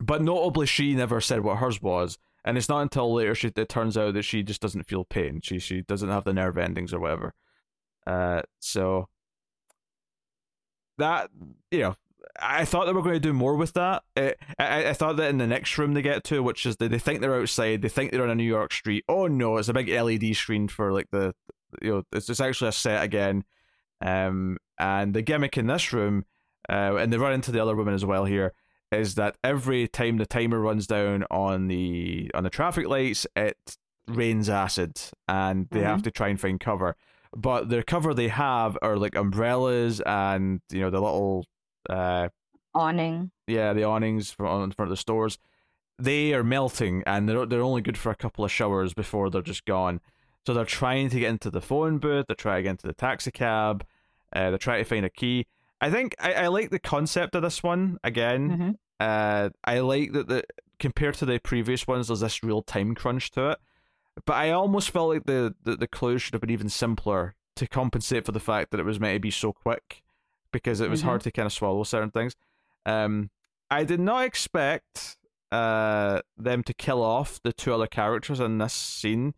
but notably, she never said what hers was, and it's not until later she it turns out that she just doesn't feel pain. She she doesn't have the nerve endings or whatever. Uh, so that you know, I thought they were going to do more with that. I, I I thought that in the next room they get to, which is they, they think they're outside, they think they're on a New York street. Oh no, it's a big LED screen for like the you know it's it's actually a set again. Um, and the gimmick in this room, uh, and they run into the other woman as well here, is that every time the timer runs down on the on the traffic lights, it rains acid, and they have to try and find cover. But the cover they have are like umbrellas and you know the little uh Awning. yeah the awnings from in front of the stores. They are melting and they're they're only good for a couple of showers before they're just gone. So they're trying to get into the phone booth. They're trying to get into the taxi cab. Uh, they're trying to find a key. I think I, I like the concept of this one again. hmm Uh, I like that the compared to the previous ones, there's this real time crunch to it. But I almost felt like the, the, the clues should have been even simpler to compensate for the fact that it was meant to be so quick, because it was Mhm. hard to kind of swallow certain things. Um, I did not expect uh them to kill off the two other characters in this scene.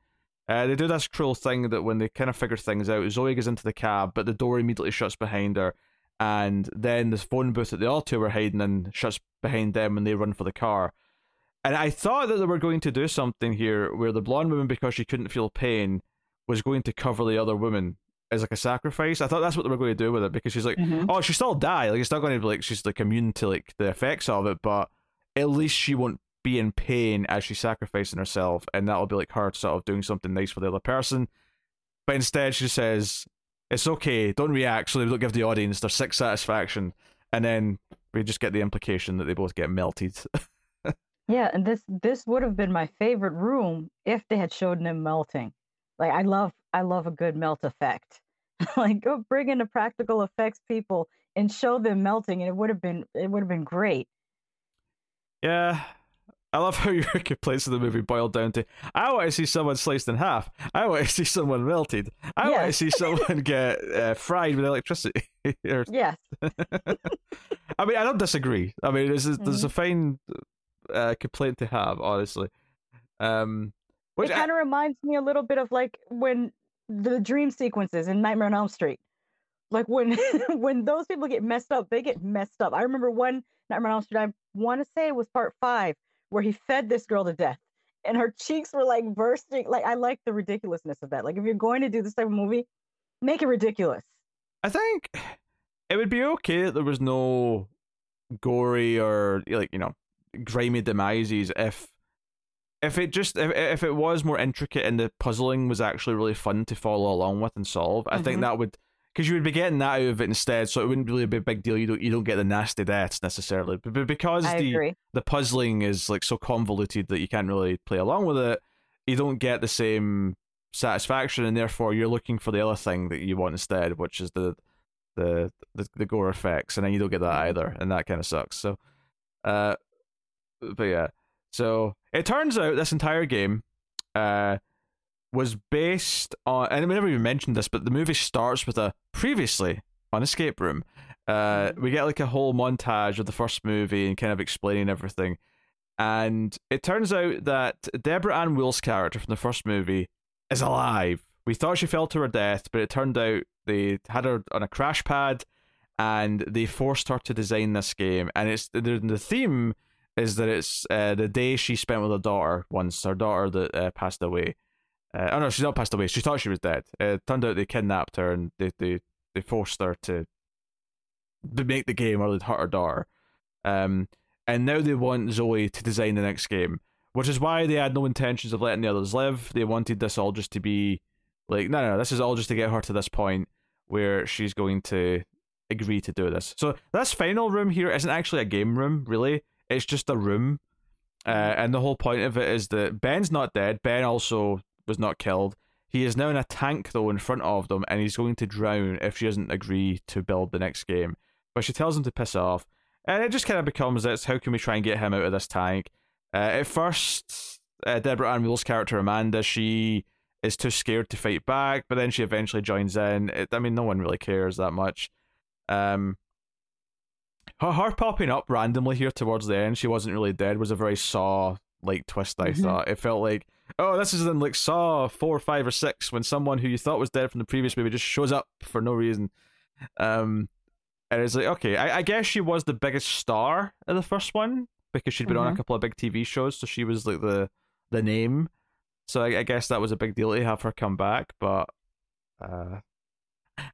Uh, they do this cruel thing that when they kind of figure things out, Zoe goes into the cab, but the door immediately shuts behind her, and then this phone booth that the other two were hiding in shuts behind them when they run for the car. And I thought that they were going to do something here where the blonde woman, because she couldn't feel pain, was going to cover the other woman as like a sacrifice. I thought that's what they were going to do with it because she's like, hmm oh, she'll still die. Like it's not going to be like she's like immune to like the effects of it, but at least she won't be in pain as she's sacrificing herself, and that'll be like her sort of doing something nice for the other person. But instead, she says, "It's okay, don't react," so they don't give the audience their sick satisfaction, and then we just get the implication that they both get melted. Yeah, and this this would have been my favorite room if they had showed them melting. Like I love I love a good melt effect. like go bring in the practical effects people and show them melting, and it would have been it would have been great. yeah. I love how your complaints of the movie boiled down to I want to see someone sliced in half. I want to see someone melted. I want to see someone get uh, fried with electricity. or Yes. I mean, I don't disagree. I mean, this is there's a fine uh, complaint to have, honestly. Um, which it kind of reminds me a little bit of like when the dream sequences in Nightmare on Elm Street. Like when when those people get messed up, they get messed up. I remember one Nightmare on Elm Street. I want to say it was part five where he fed this girl to death, and her cheeks were like bursting. Like I like the ridiculousness of that. Like if you're going to do this type of movie, make it ridiculous. I think it would be okay that there was no gory or like you know grimy demises if if it just if if it was more intricate and the puzzling was actually really fun to follow along with and solve. I think Mhm. that would because you would be getting that out of it instead, so it wouldn't really be a big deal. You don't you don't get the nasty deaths necessarily, but, but because I the agree. the puzzling is like so convoluted that you can't really play along with it, you don't get the same satisfaction, and therefore you're looking for the other thing that you want instead, which is the the the, the gore effects, and then you don't get that either, and that kind of sucks. So, uh, but yeah, so it turns out this entire game, uh, was based on, and we never even mentioned this, but the movie starts with a previously on Escape Room. Uh, we get like a whole montage of the first movie and kind of explaining everything. And it turns out that Deborah Ann Woll's character from the first movie is alive. We thought she fell to her death, but it turned out they had her on a crash pad and they forced her to design this game. And it's the, the theme is that it's uh, the day she spent with her daughter once, her daughter that uh, passed away. Uh, oh no, she's not passed away. She thought she was dead. It turned out they kidnapped her and they they, they forced her to to make the game or they'd hurt her daughter. Um, and now they want Zoe to design the next game, which is why they had no intentions of letting the others live. They wanted this all just to be like, no, no, no this is all just to get her to this point where she's going to agree to do this. So this final room here isn't actually a game room, really. It's just a room. Uh, and the whole point of it is that Ben's not dead. Ben also was not killed. He is now in a tank, though, in front of them, and he's going to drown if she doesn't agree to build the next game. But she tells him to piss off. And it just kind of becomes this how can we try and get him out of this tank? Uh, at first, uh, Deborah Ann Woll's character, Amanda, she is too scared to fight back, but then she eventually joins in. It, I mean, no one really cares that much. Um, her, her popping up randomly here towards the end, she wasn't really dead, was a very Saw like twist, I mm-hmm. thought. It felt like, oh, this is in like Saw 4, 5, or 6 when someone who you thought was dead from the previous movie just shows up for no reason. Um, and it's like, okay, I, I guess she was the biggest star in the first one because she'd been mm-hmm. on a mm-hmm. couple of big TV shows, so she was like the the name. So I, I guess that was a big deal to have her come back, but uh,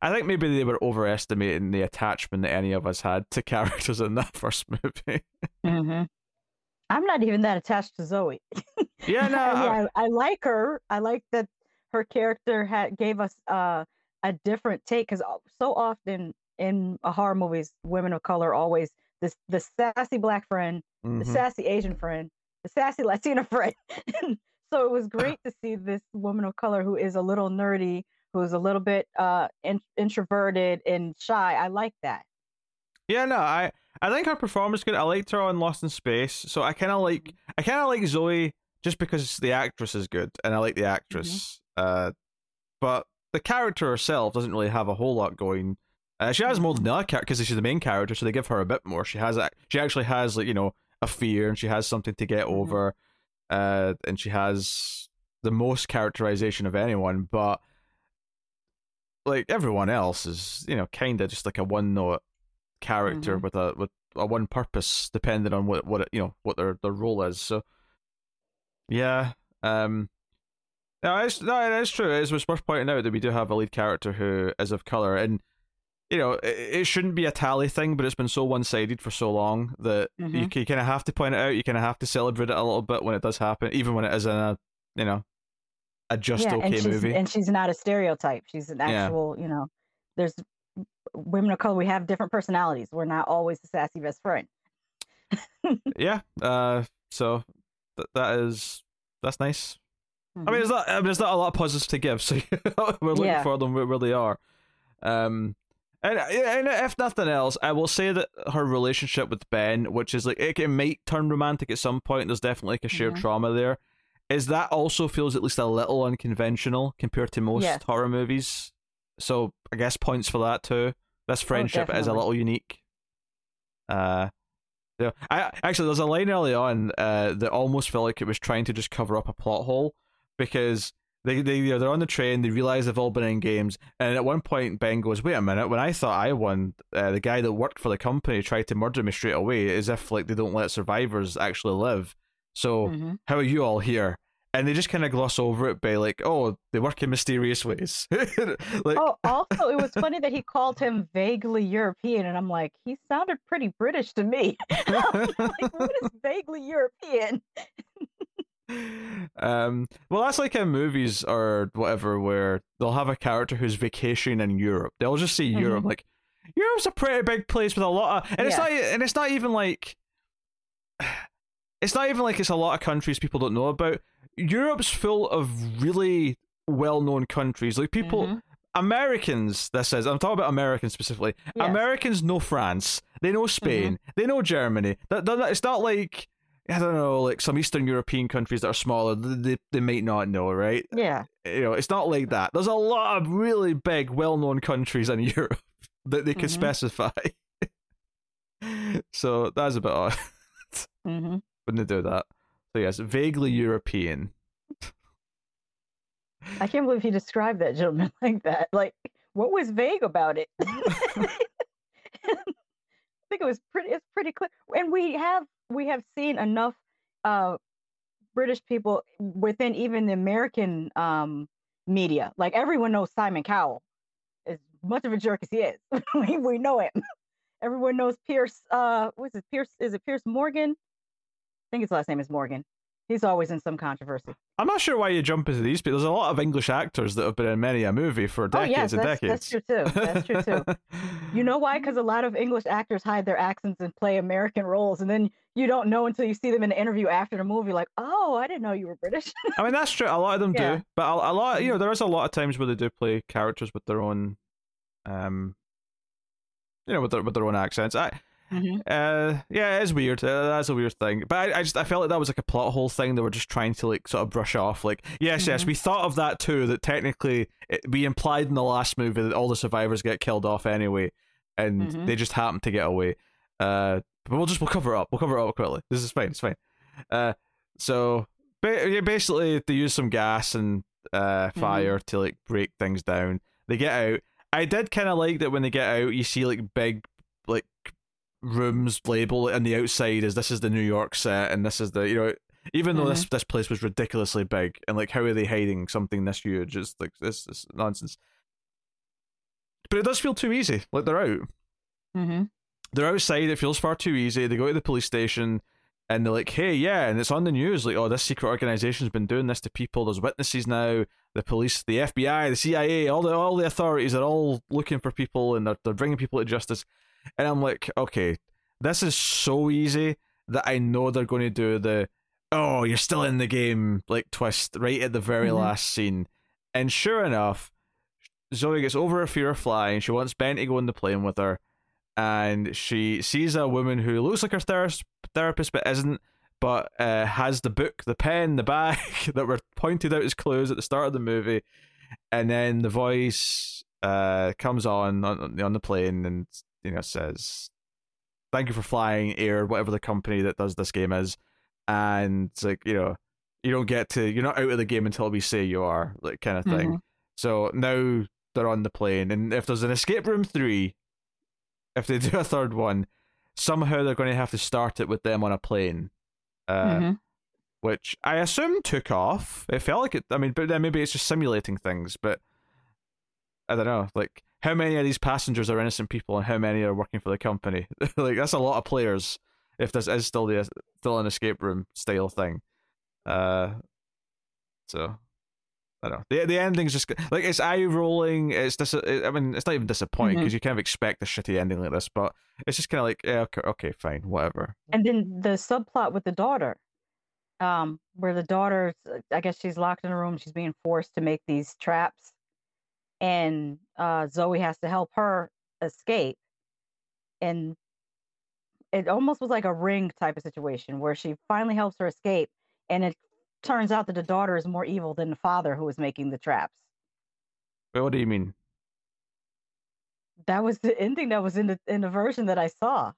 I think maybe they were overestimating the attachment that any of us had to characters in that first movie. mm-hmm. I'm not even that attached to Zoe. Yeah, no, I, mean, I, I, like her. I like that her character had gave us uh, a different take because so often in horror movies, women of color always this the sassy black friend, mm-hmm. the sassy Asian friend, the sassy Latina friend. so it was great to see this woman of color who is a little nerdy, who's a little bit uh in- introverted and shy. I like that. Yeah, no, I I think her performance good. I liked her on Lost in Space, so I kind of like mm-hmm. I kind of like Zoe just because the actress is good and I like the actress. Mm-hmm. Uh, but the character herself doesn't really have a whole lot going. Uh, she has more than the other character because she's the main character, so they give her a bit more. She has she actually has like you know a fear and she has something to get mm-hmm. over, uh, and she has the most characterization of anyone. But like everyone else is you know kind of just like a one note character mm-hmm. with a with a one purpose, depending on what what it, you know what their their role is. So yeah, um, no, it's no, it's true. It's worth pointing out that we do have a lead character who is of color, and you know it, it shouldn't be a tally thing, but it's been so one sided for so long that mm-hmm. you, you kind of have to point it out. You kind of have to celebrate it a little bit when it does happen, even when it is in a you know a just yeah, okay and movie. And she's not a stereotype. She's an actual, yeah. you know. There's women of color. We have different personalities. We're not always the sassy best friend. yeah. Uh. So th- that is that's nice. Mm-hmm. I mean, it's not. I mean, there's not a lot of positives to give, so we're looking yeah. for them where they are. Um, and, and if nothing else, I will say that her relationship with Ben, which is like it, it might turn romantic at some point. There's definitely like a shared mm-hmm. trauma there. Is that also feels at least a little unconventional compared to most yes. horror movies? So I guess points for that too. This oh, friendship oh, is a little unique. Uh, yeah. I actually there's a line early on uh, that almost felt like it was trying to just cover up a plot hole because they they they're on the train, they realize they've all been in games, and at one point Ben goes, "Wait a minute! When I thought I won, uh, the guy that worked for the company tried to murder me straight away, as if like they don't let survivors actually live. So mm-hmm. how are you all here?" And they just kind of gloss over it by like, "Oh, they work in mysterious ways." like, oh, also, it was funny that he called him vaguely European, and I'm like, he sounded pretty British to me. like, what is vaguely European? um, well, that's like in movies or whatever, where they'll have a character who's vacationing in Europe. They'll just say Europe, mm-hmm. like Europe's a pretty big place with a lot of, and yeah. it's not, and it's not even like. It's not even like it's a lot of countries people don't know about Europe's full of really well-known countries. Like people, mm-hmm. Americans. This is. I'm talking about Americans specifically. Yes. Americans know France. They know Spain. Mm-hmm. They know Germany. That, that, it's not like I don't know, like some Eastern European countries that are smaller. They they might not know, right? Yeah. You know, it's not like that. There's a lot of really big, well-known countries in Europe that they can mm-hmm. specify. so that's a bit odd mm-hmm. when they do that. So yes, vaguely European. I can't believe he described that gentleman like that. Like, what was vague about it? I think it was pretty. It's pretty clear, and we have we have seen enough uh, British people within even the American um, media. Like everyone knows Simon Cowell, as much of a jerk as he is. we, we know him. Everyone knows Pierce. Uh, what's it? Piers? Is it Pierce Morgan? Think his last name is Morgan. He's always in some controversy. I'm not sure why you jump into these, but there's a lot of English actors that have been in many a movie for decades oh, yes, and that's, decades. That's true too. That's true too. you know why? Because a lot of English actors hide their accents and play American roles, and then you don't know until you see them in an interview after the movie, like, oh, I didn't know you were British. I mean, that's true. A lot of them Yeah. do, but a, a lot, you know, Mhm. there is a lot of times where they do play characters with their own, um, you know, with their with their own accents. I, Mhm. uh, yeah, it is weird. Uh, that's a weird thing. But I, I just I felt like that was like a plot hole thing. They were just trying to like sort of brush off. Like, yes, yes, Mhm. we thought of that too. That technically it, we implied in the last movie that all the survivors get killed off anyway, and Mhm. they just happen to get away. Uh, but we'll just we'll cover it up. We'll cover it up quickly. This is fine. It's fine. Uh, so ba- yeah, basically they use some gas and uh fire to like break things down. They get out. I did kind of like that when they get out, you see like big like rooms label on the outside as this is the New York set and this is the you know even though this this place was ridiculously big and like how are they hiding something this huge? It's like this is nonsense. But it does feel too easy. Like they're out. Mhm. They're outside. It feels far too easy. They go to the police station, and they're like, "Hey, yeah," and it's on the news. Like, "Oh, this secret organization's been doing this to people. There's witnesses now. The police, the FBI, the CIA, all the all the authorities are all looking for people, and they're they're bringing people to justice." And I'm like, "Okay, this is so easy that I know they're going to do the." Oh, you're still in the game, like twist right at the very Mhm. last scene. And sure enough, Zoe gets over her fear of flying. She wants Ben to go on the plane with her, and she sees a woman who looks like her ther- therapist but isn't, but uh, has the book, the pen, the bag that were pointed out as clues at the start of the movie, and then the voice uh, comes on, on on the plane and you know says, "Thank you for flying Air, whatever the company that does this game is," and it's like you know. You don't get to. You're not out of the game until we say you are, like kind of thing. Mhm. So now they're on the plane, and if there's an escape room three, if they do a third one, somehow they're going to have to start it with them on a plane, uh, Mhm. which I assume took off. It felt like it. I mean, but then maybe it's just simulating things. But I don't know. Like, how many of these passengers are innocent people, and how many are working for the company? like, that's a lot of players. If this is still the still an escape room style thing, uh, so I don't know. The the ending's just like it's eye rolling. It's dis- I mean, it's not even disappointing because you kind of expect a shitty ending like this, but it's just kind of like, yeah, okay, okay, fine, whatever. And then the subplot with the daughter, um, where the daughter, I guess she's locked in a room. She's being forced to make these traps, and uh, Zoe has to help her escape. And it almost was like a ring type of situation where she finally helps her escape, and it turns out that the daughter is more evil than the father who was making the traps. But what do you mean? That was the ending that was in the in the version that I saw.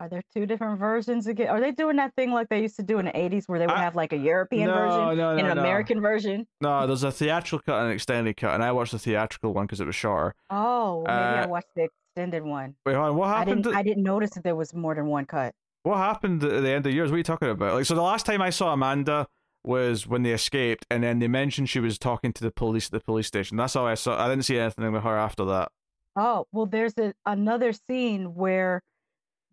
Are there two different versions again? Are they doing that thing like they used to do in the 80s where they would I- have like a European No, version no, and an no. American version? No, there's a theatrical cut and an extended cut, and I watched the theatrical one because it was shorter. Oh, maybe I Uh, watched the extended one. Wait, hold on. What I happened? didn't I didn't notice that there was more than one cut. What happened at the end of the years? What are you talking about? Like, so the last time I saw Amanda was when they escaped, and then they mentioned she was talking to the police at the police station. That's all I saw. I didn't see anything with her after that. Oh, well, there's a, another scene where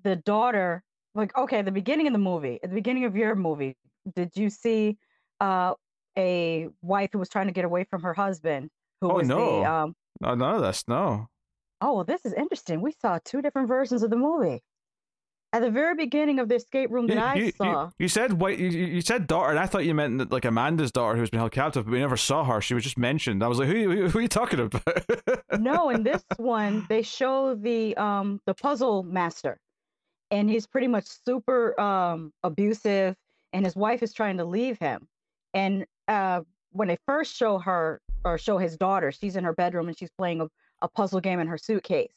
the daughter, like, okay, the beginning of the movie, at the beginning of your movie, did you see uh, a wife who was trying to get away from her husband? Who Oh, was no. the, um, No, none of this. No. oh, well, this is interesting. We saw two different versions of the movie. At the very beginning of the escape room that You, I you, you- saw, you said wait. You, said daughter, and I thought you meant that, like Amanda's daughter who's been held captive, but we never saw her. She was just mentioned. I was like, who, who, who are you talking about? no, in this one, they show the um the puzzle master, and he's pretty much super um abusive, and his wife is trying to leave him. And uh, when they first show her or show his daughter, she's in her bedroom and she's playing a, a puzzle game in her suitcase.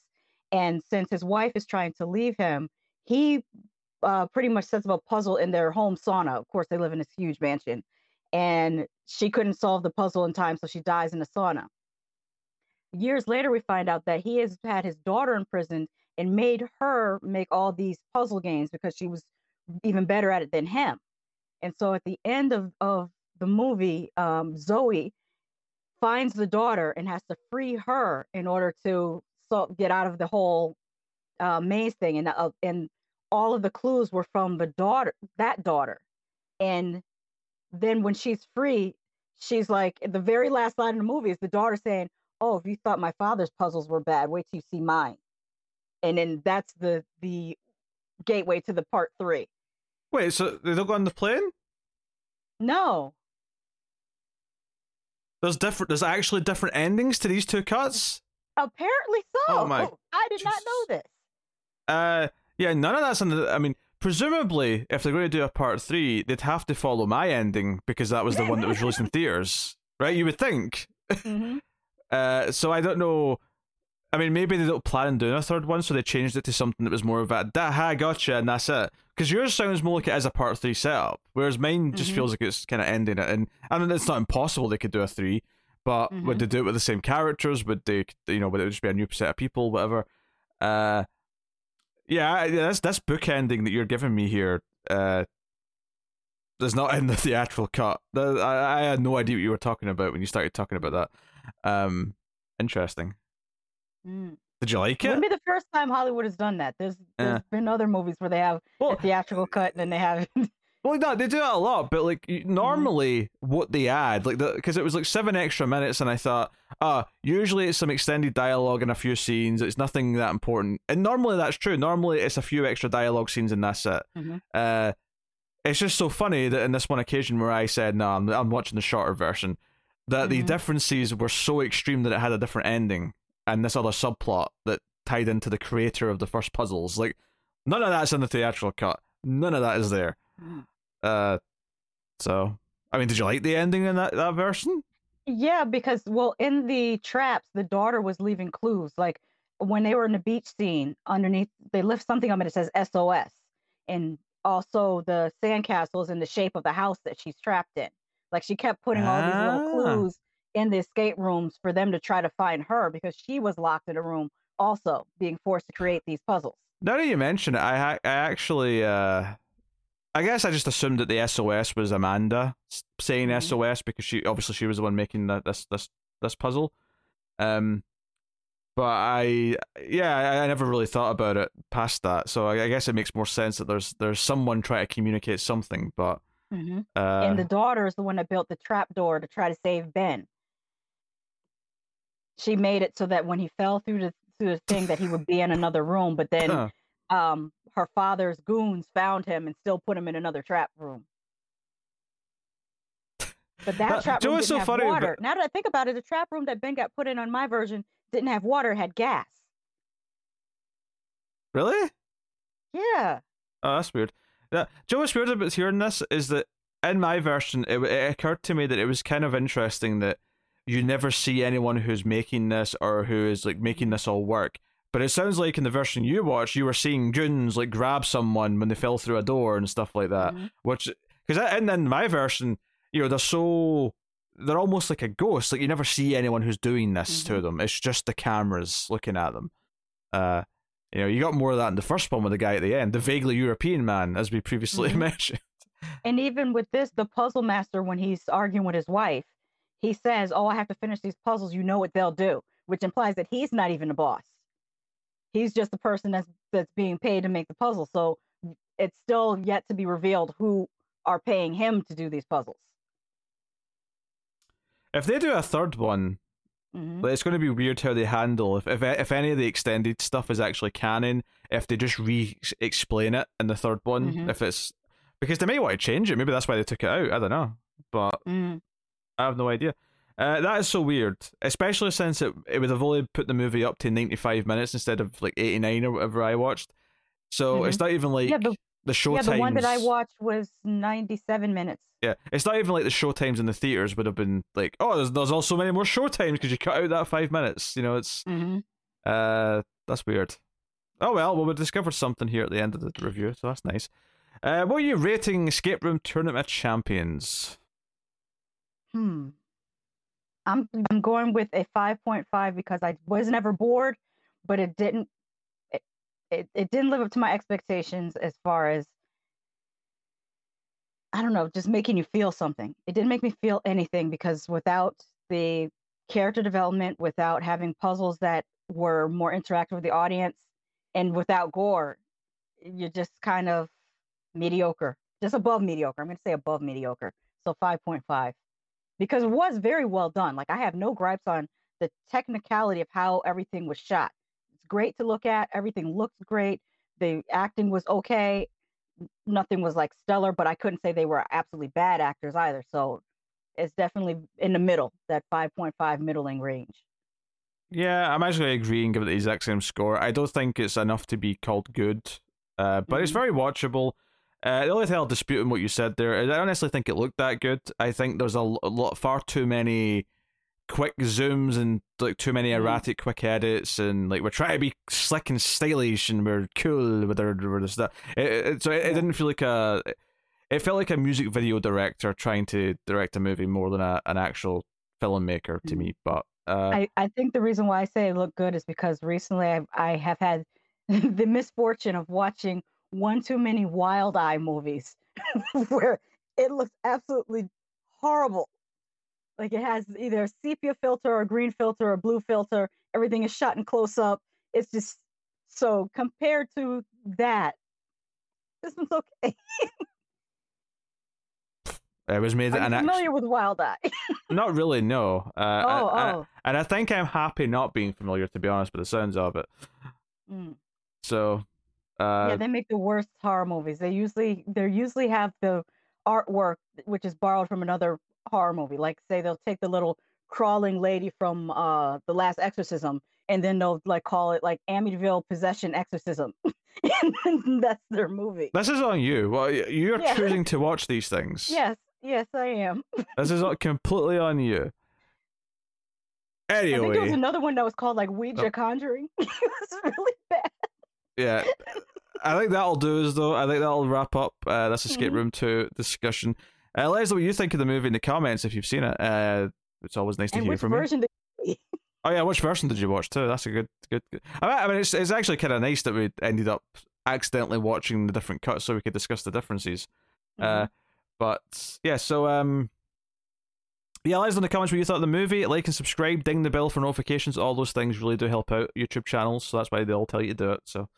And since his wife is trying to leave him, he uh, pretty much sets up a puzzle in their home sauna. Of course, they live in this huge mansion, and she couldn't solve the puzzle in time, so she dies in the sauna years later we find out that he has had his daughter imprisoned and made her make all these puzzle games because she was even better at it than him and so at the end of, of the movie um, zoe finds the daughter and has to free her in order to so, get out of the whole uh, maze thing and, uh, and all of the clues were from the daughter, that daughter. And then when she's free, she's like, the very last line in the movie is the daughter saying, Oh, if you thought my father's puzzles were bad, wait till you see mine. And then that's the the gateway to the part three. Wait, so they don't go on the plane? No. There's different. There's actually different endings to these two cuts. Apparently so. Oh my- I did not know this. Uh, yeah, none of that's in the. I mean, presumably, if they're going to do a part three, they'd have to follow my ending because that was the one that was released in theaters, right? You would think. hmm Uh, so I don't know. I mean, maybe they don't plan on doing a third one, so they changed it to something that was more of a "da ha gotcha" and that's it. Because yours sounds more like it as a part three setup, whereas mine just Mhm. feels like it's kind of ending it. And I mean, it's not impossible they could do a three, but would Mhm. they do it with the same characters? Would they, you know, would it just be a new set of people, whatever? Uh, yeah, yeah, that's that's bookending that you're giving me here. Uh, is not in the theatrical cut. I, I had no idea what you were talking about when you started talking about that. Um, interesting. Mm. Did you like It it? wouldn't be the first time Hollywood has done that. There's there's Yeah. been other movies where they have Well, a theatrical cut and then they have well, no, they do that a lot, but like Mm-hmm. normally, what they add, like the because it was like seven extra minutes, and I thought, ah, usually it's some extended dialogue and a few scenes. It's nothing that important, and normally that's true. Normally it's a few extra dialogue scenes and that's it. Mhm. Uh, it's just so funny that in this one occasion where I said, no, I'm I'm watching the shorter version, that the Mhm. differences were so extreme that it had a different ending and this other subplot that tied into the creator of the first puzzles. Like none of that's in the theatrical cut. None of that is there. Mm. Uh, so I mean, did you like the ending in that that version? Yeah, because well, in the traps, the daughter was leaving clues. Like when they were in the beach scene, underneath they lift something up and it says SOS, and also the sandcastle is in the shape of the house that she's trapped in. Like she kept putting all these little Ah. clues in the escape rooms for them to try to find her because she was locked in a room, also being forced to create these puzzles. Now that you mention it, I I actually uh, I guess I just assumed that the SOS was Amanda saying Mhm. SOS because she obviously she was the one making that this this this puzzle. Um, but I yeah I, I never really thought about it past that, so I, I guess it makes more sense that there's there's someone trying to communicate something, but Mm-hmm. uh, and the daughter is the one that built the trap door to try to save Ben. She made it so that when he fell through the through the thing that he would be in another room, but then Huh. um her father's goons found him and still put him in another trap room. But that Uh, trap do you know room didn't so have funny water. Now that I think about it, the trap room that Ben got put in on my version didn't have water; had gas. really. Yeah. Oh, that's weird. Yeah. Joe, what's weird about hearing this is that in my version, it, it occurred to me that it was kind of interesting that you never see anyone who's making this or who is like making this all work. But it sounds like in the version you watched, you were seeing Junes like grab someone when they fell through a door and stuff like that. Mhm. Which, because in, then my version, you know, they're so they're almost like a ghost. Like you never see anyone who's doing this to Mhm. them. It's just the cameras looking at them. Uh, you know, you got more of that in the first one with the guy at the end, the vaguely European man, as we previously Mhm. mentioned. And even with this, the puzzle master, when he's arguing with his wife, he says, "Oh, I have to finish these puzzles. You know what they'll do," which implies that he's not even a boss. He's just the person that's that's being paid to make the puzzle. So it's still yet to be revealed who are paying him to do these puzzles. If they do a third one, Mhm. It's going to be weird how they handle if if if any of the extended stuff is actually canon. If they just re-explain it in the third one, Mhm. if it's because they may want to change it. Maybe that's why they took it out. I don't know, but Mm. I have no idea. Uh, that is so weird, especially since it it would have only put the movie up to ninety five minutes instead of like eighty nine or whatever I watched. So it's not even like Mm-hmm. Yeah, the, the show yeah, the one that I watched was ninety-seven minutes. Yeah, it's not even like the show times in the theaters would have been like, oh, there's there's also many more show times because you cut out that five minutes. You know, it's Mm-hmm. uh, that's weird. Oh well, well we discovered something here at the end of the review, so that's nice. Uh, what are you rating Escape Room Tournament Champions? Hmm. I'm I'm going with a 5.5 because I was never bored, but it didn't it, it, it didn't live up to my expectations as far as I don't know, just making you feel something. It didn't make me feel anything because without the character development, without having puzzles that were more interactive with the audience, and without gore, you're just kind of mediocre, just above mediocre. I'm going to say above mediocre. So 5.5 because it was very well done. Like I have no gripes on the technicality of how everything was shot. It's great to look at. Everything looks great. The acting was okay. Nothing was like stellar, but I couldn't say they were absolutely bad actors either. So it's definitely in the middle, that 5.5 middling range. Yeah, I'm actually agreeing give it the exact same score. I don't think it's enough to be called good, uh, but mm-hmm. it's very watchable. Uh, the only thing I'll dispute in what you said there is I honestly think it looked that good. I think there's a, a lot, far too many quick zooms and like too many mm-hmm. erratic mm. quick edits and like we're trying to be slick and stylish and we're cool with our with the stuff. It, it, so it, it, didn't feel like a. It felt like a music video director trying to direct a movie more than a, an actual filmmaker to mm. me. But uh, I I think the reason why I say it looked good is because recently I I have had the misfortune of watching one too many Wild Eye movies where it looks absolutely horrible. Like it has either a sepia filter or a green filter or a blue filter. Everything is shot in close up. It's just so compared to that, this one's okay. It was made. Are an familiar act- with Wild Eye? not really, no. Uh, oh, and, oh. And I think I'm happy not being familiar, to be honest, with the sounds of it. Mm. So uh, yeah, they make the worst horror movies. They usually they usually have the artwork which is borrowed from another horror movie. Like say they'll take the little crawling lady from uh the last exorcism and then they'll like call it like Amityville Possession Exorcism. and that's their movie. This is on you. Well, you're yeah. choosing to watch these things. Yes, yes, I am. this is completely on you. Anyway, I think there was another one that was called like Ouija oh. Conjuring. it was really bad. Yeah, I think that'll do us though. I think that'll wrap up uh, this escape mm-hmm. room two discussion. Uh, let us know what you think of the movie in the comments if you've seen it. Uh, it's always nice and to hear from you. oh yeah, which version did you watch too? That's a good, good. good. I mean, it's it's actually kind of nice that we ended up accidentally watching the different cuts so we could discuss the differences. Uh, mm-hmm. Uh, but yeah, so um, yeah, let us know in the comments what you thought of the movie. Like and subscribe, ding the bell for notifications. All those things really do help out YouTube channels, so that's why they all tell you to do it. So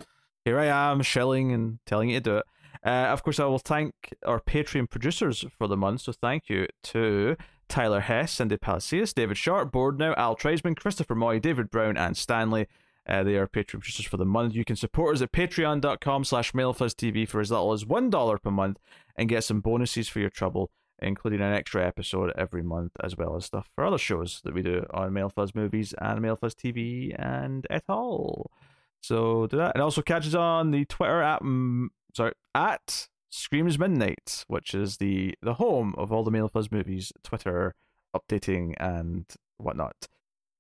here I am shilling and telling you to do it. Uh, of course, I will thank our Patreon producers for the month. So thank you to Tyler Hess, Cindy Palacios, David Sharp, Board Now, Al Treisman, Christopher Moy, David Brown, and Stanley. Uh, they are Patreon producers for the month. You can support us at patreon.com slash mailfuzztv for as little as $1 per month and get some bonuses for your trouble, including an extra episode every month, as well as stuff for other shows that we do on Mailfuzz Movies and Mailfuzz TV and et al. So do that, and also catch us on the Twitter at sorry at Screams Midnight, which is the the home of all the Male Fuzz movies, Twitter updating and whatnot.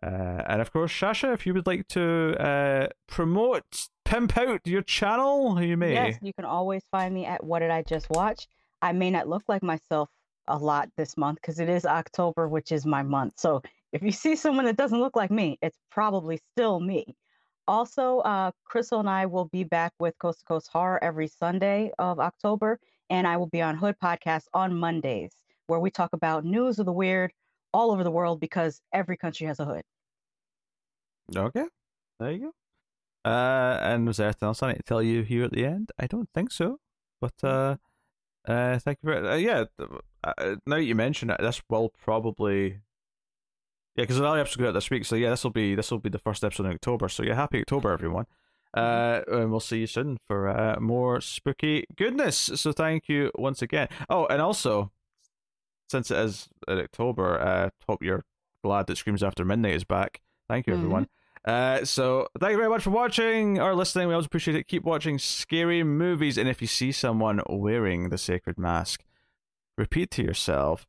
Uh, and of course, Shasha, if you would like to uh, promote, pimp out your channel, you may. Yes, you can always find me at What Did I Just Watch. I may not look like myself a lot this month because it is October, which is my month. So if you see someone that doesn't look like me, it's probably still me. Also, uh, Crystal and I will be back with Coast to Coast Horror every Sunday of October, and I will be on Hood Podcast on Mondays, where we talk about news of the weird all over the world because every country has a hood. Okay, there you go. Uh, and was there anything else I need to tell you here at the end? I don't think so, but uh, uh, thank you for uh, yeah. Uh, now that you mention it, this will probably yeah, because another episode goes out this week, so yeah, this will be this will be the first episode in October. So yeah, happy October, everyone. Uh, and we'll see you soon for uh, more spooky goodness. So thank you once again. Oh, and also, since it is in October, uh, hope you're glad that Screams After Midnight is back. Thank you, everyone. Mm-hmm. Uh, so thank you very much for watching or listening. We always appreciate it. Keep watching scary movies, and if you see someone wearing the sacred mask, repeat to yourself,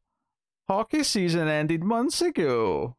Hockey season ended months ago.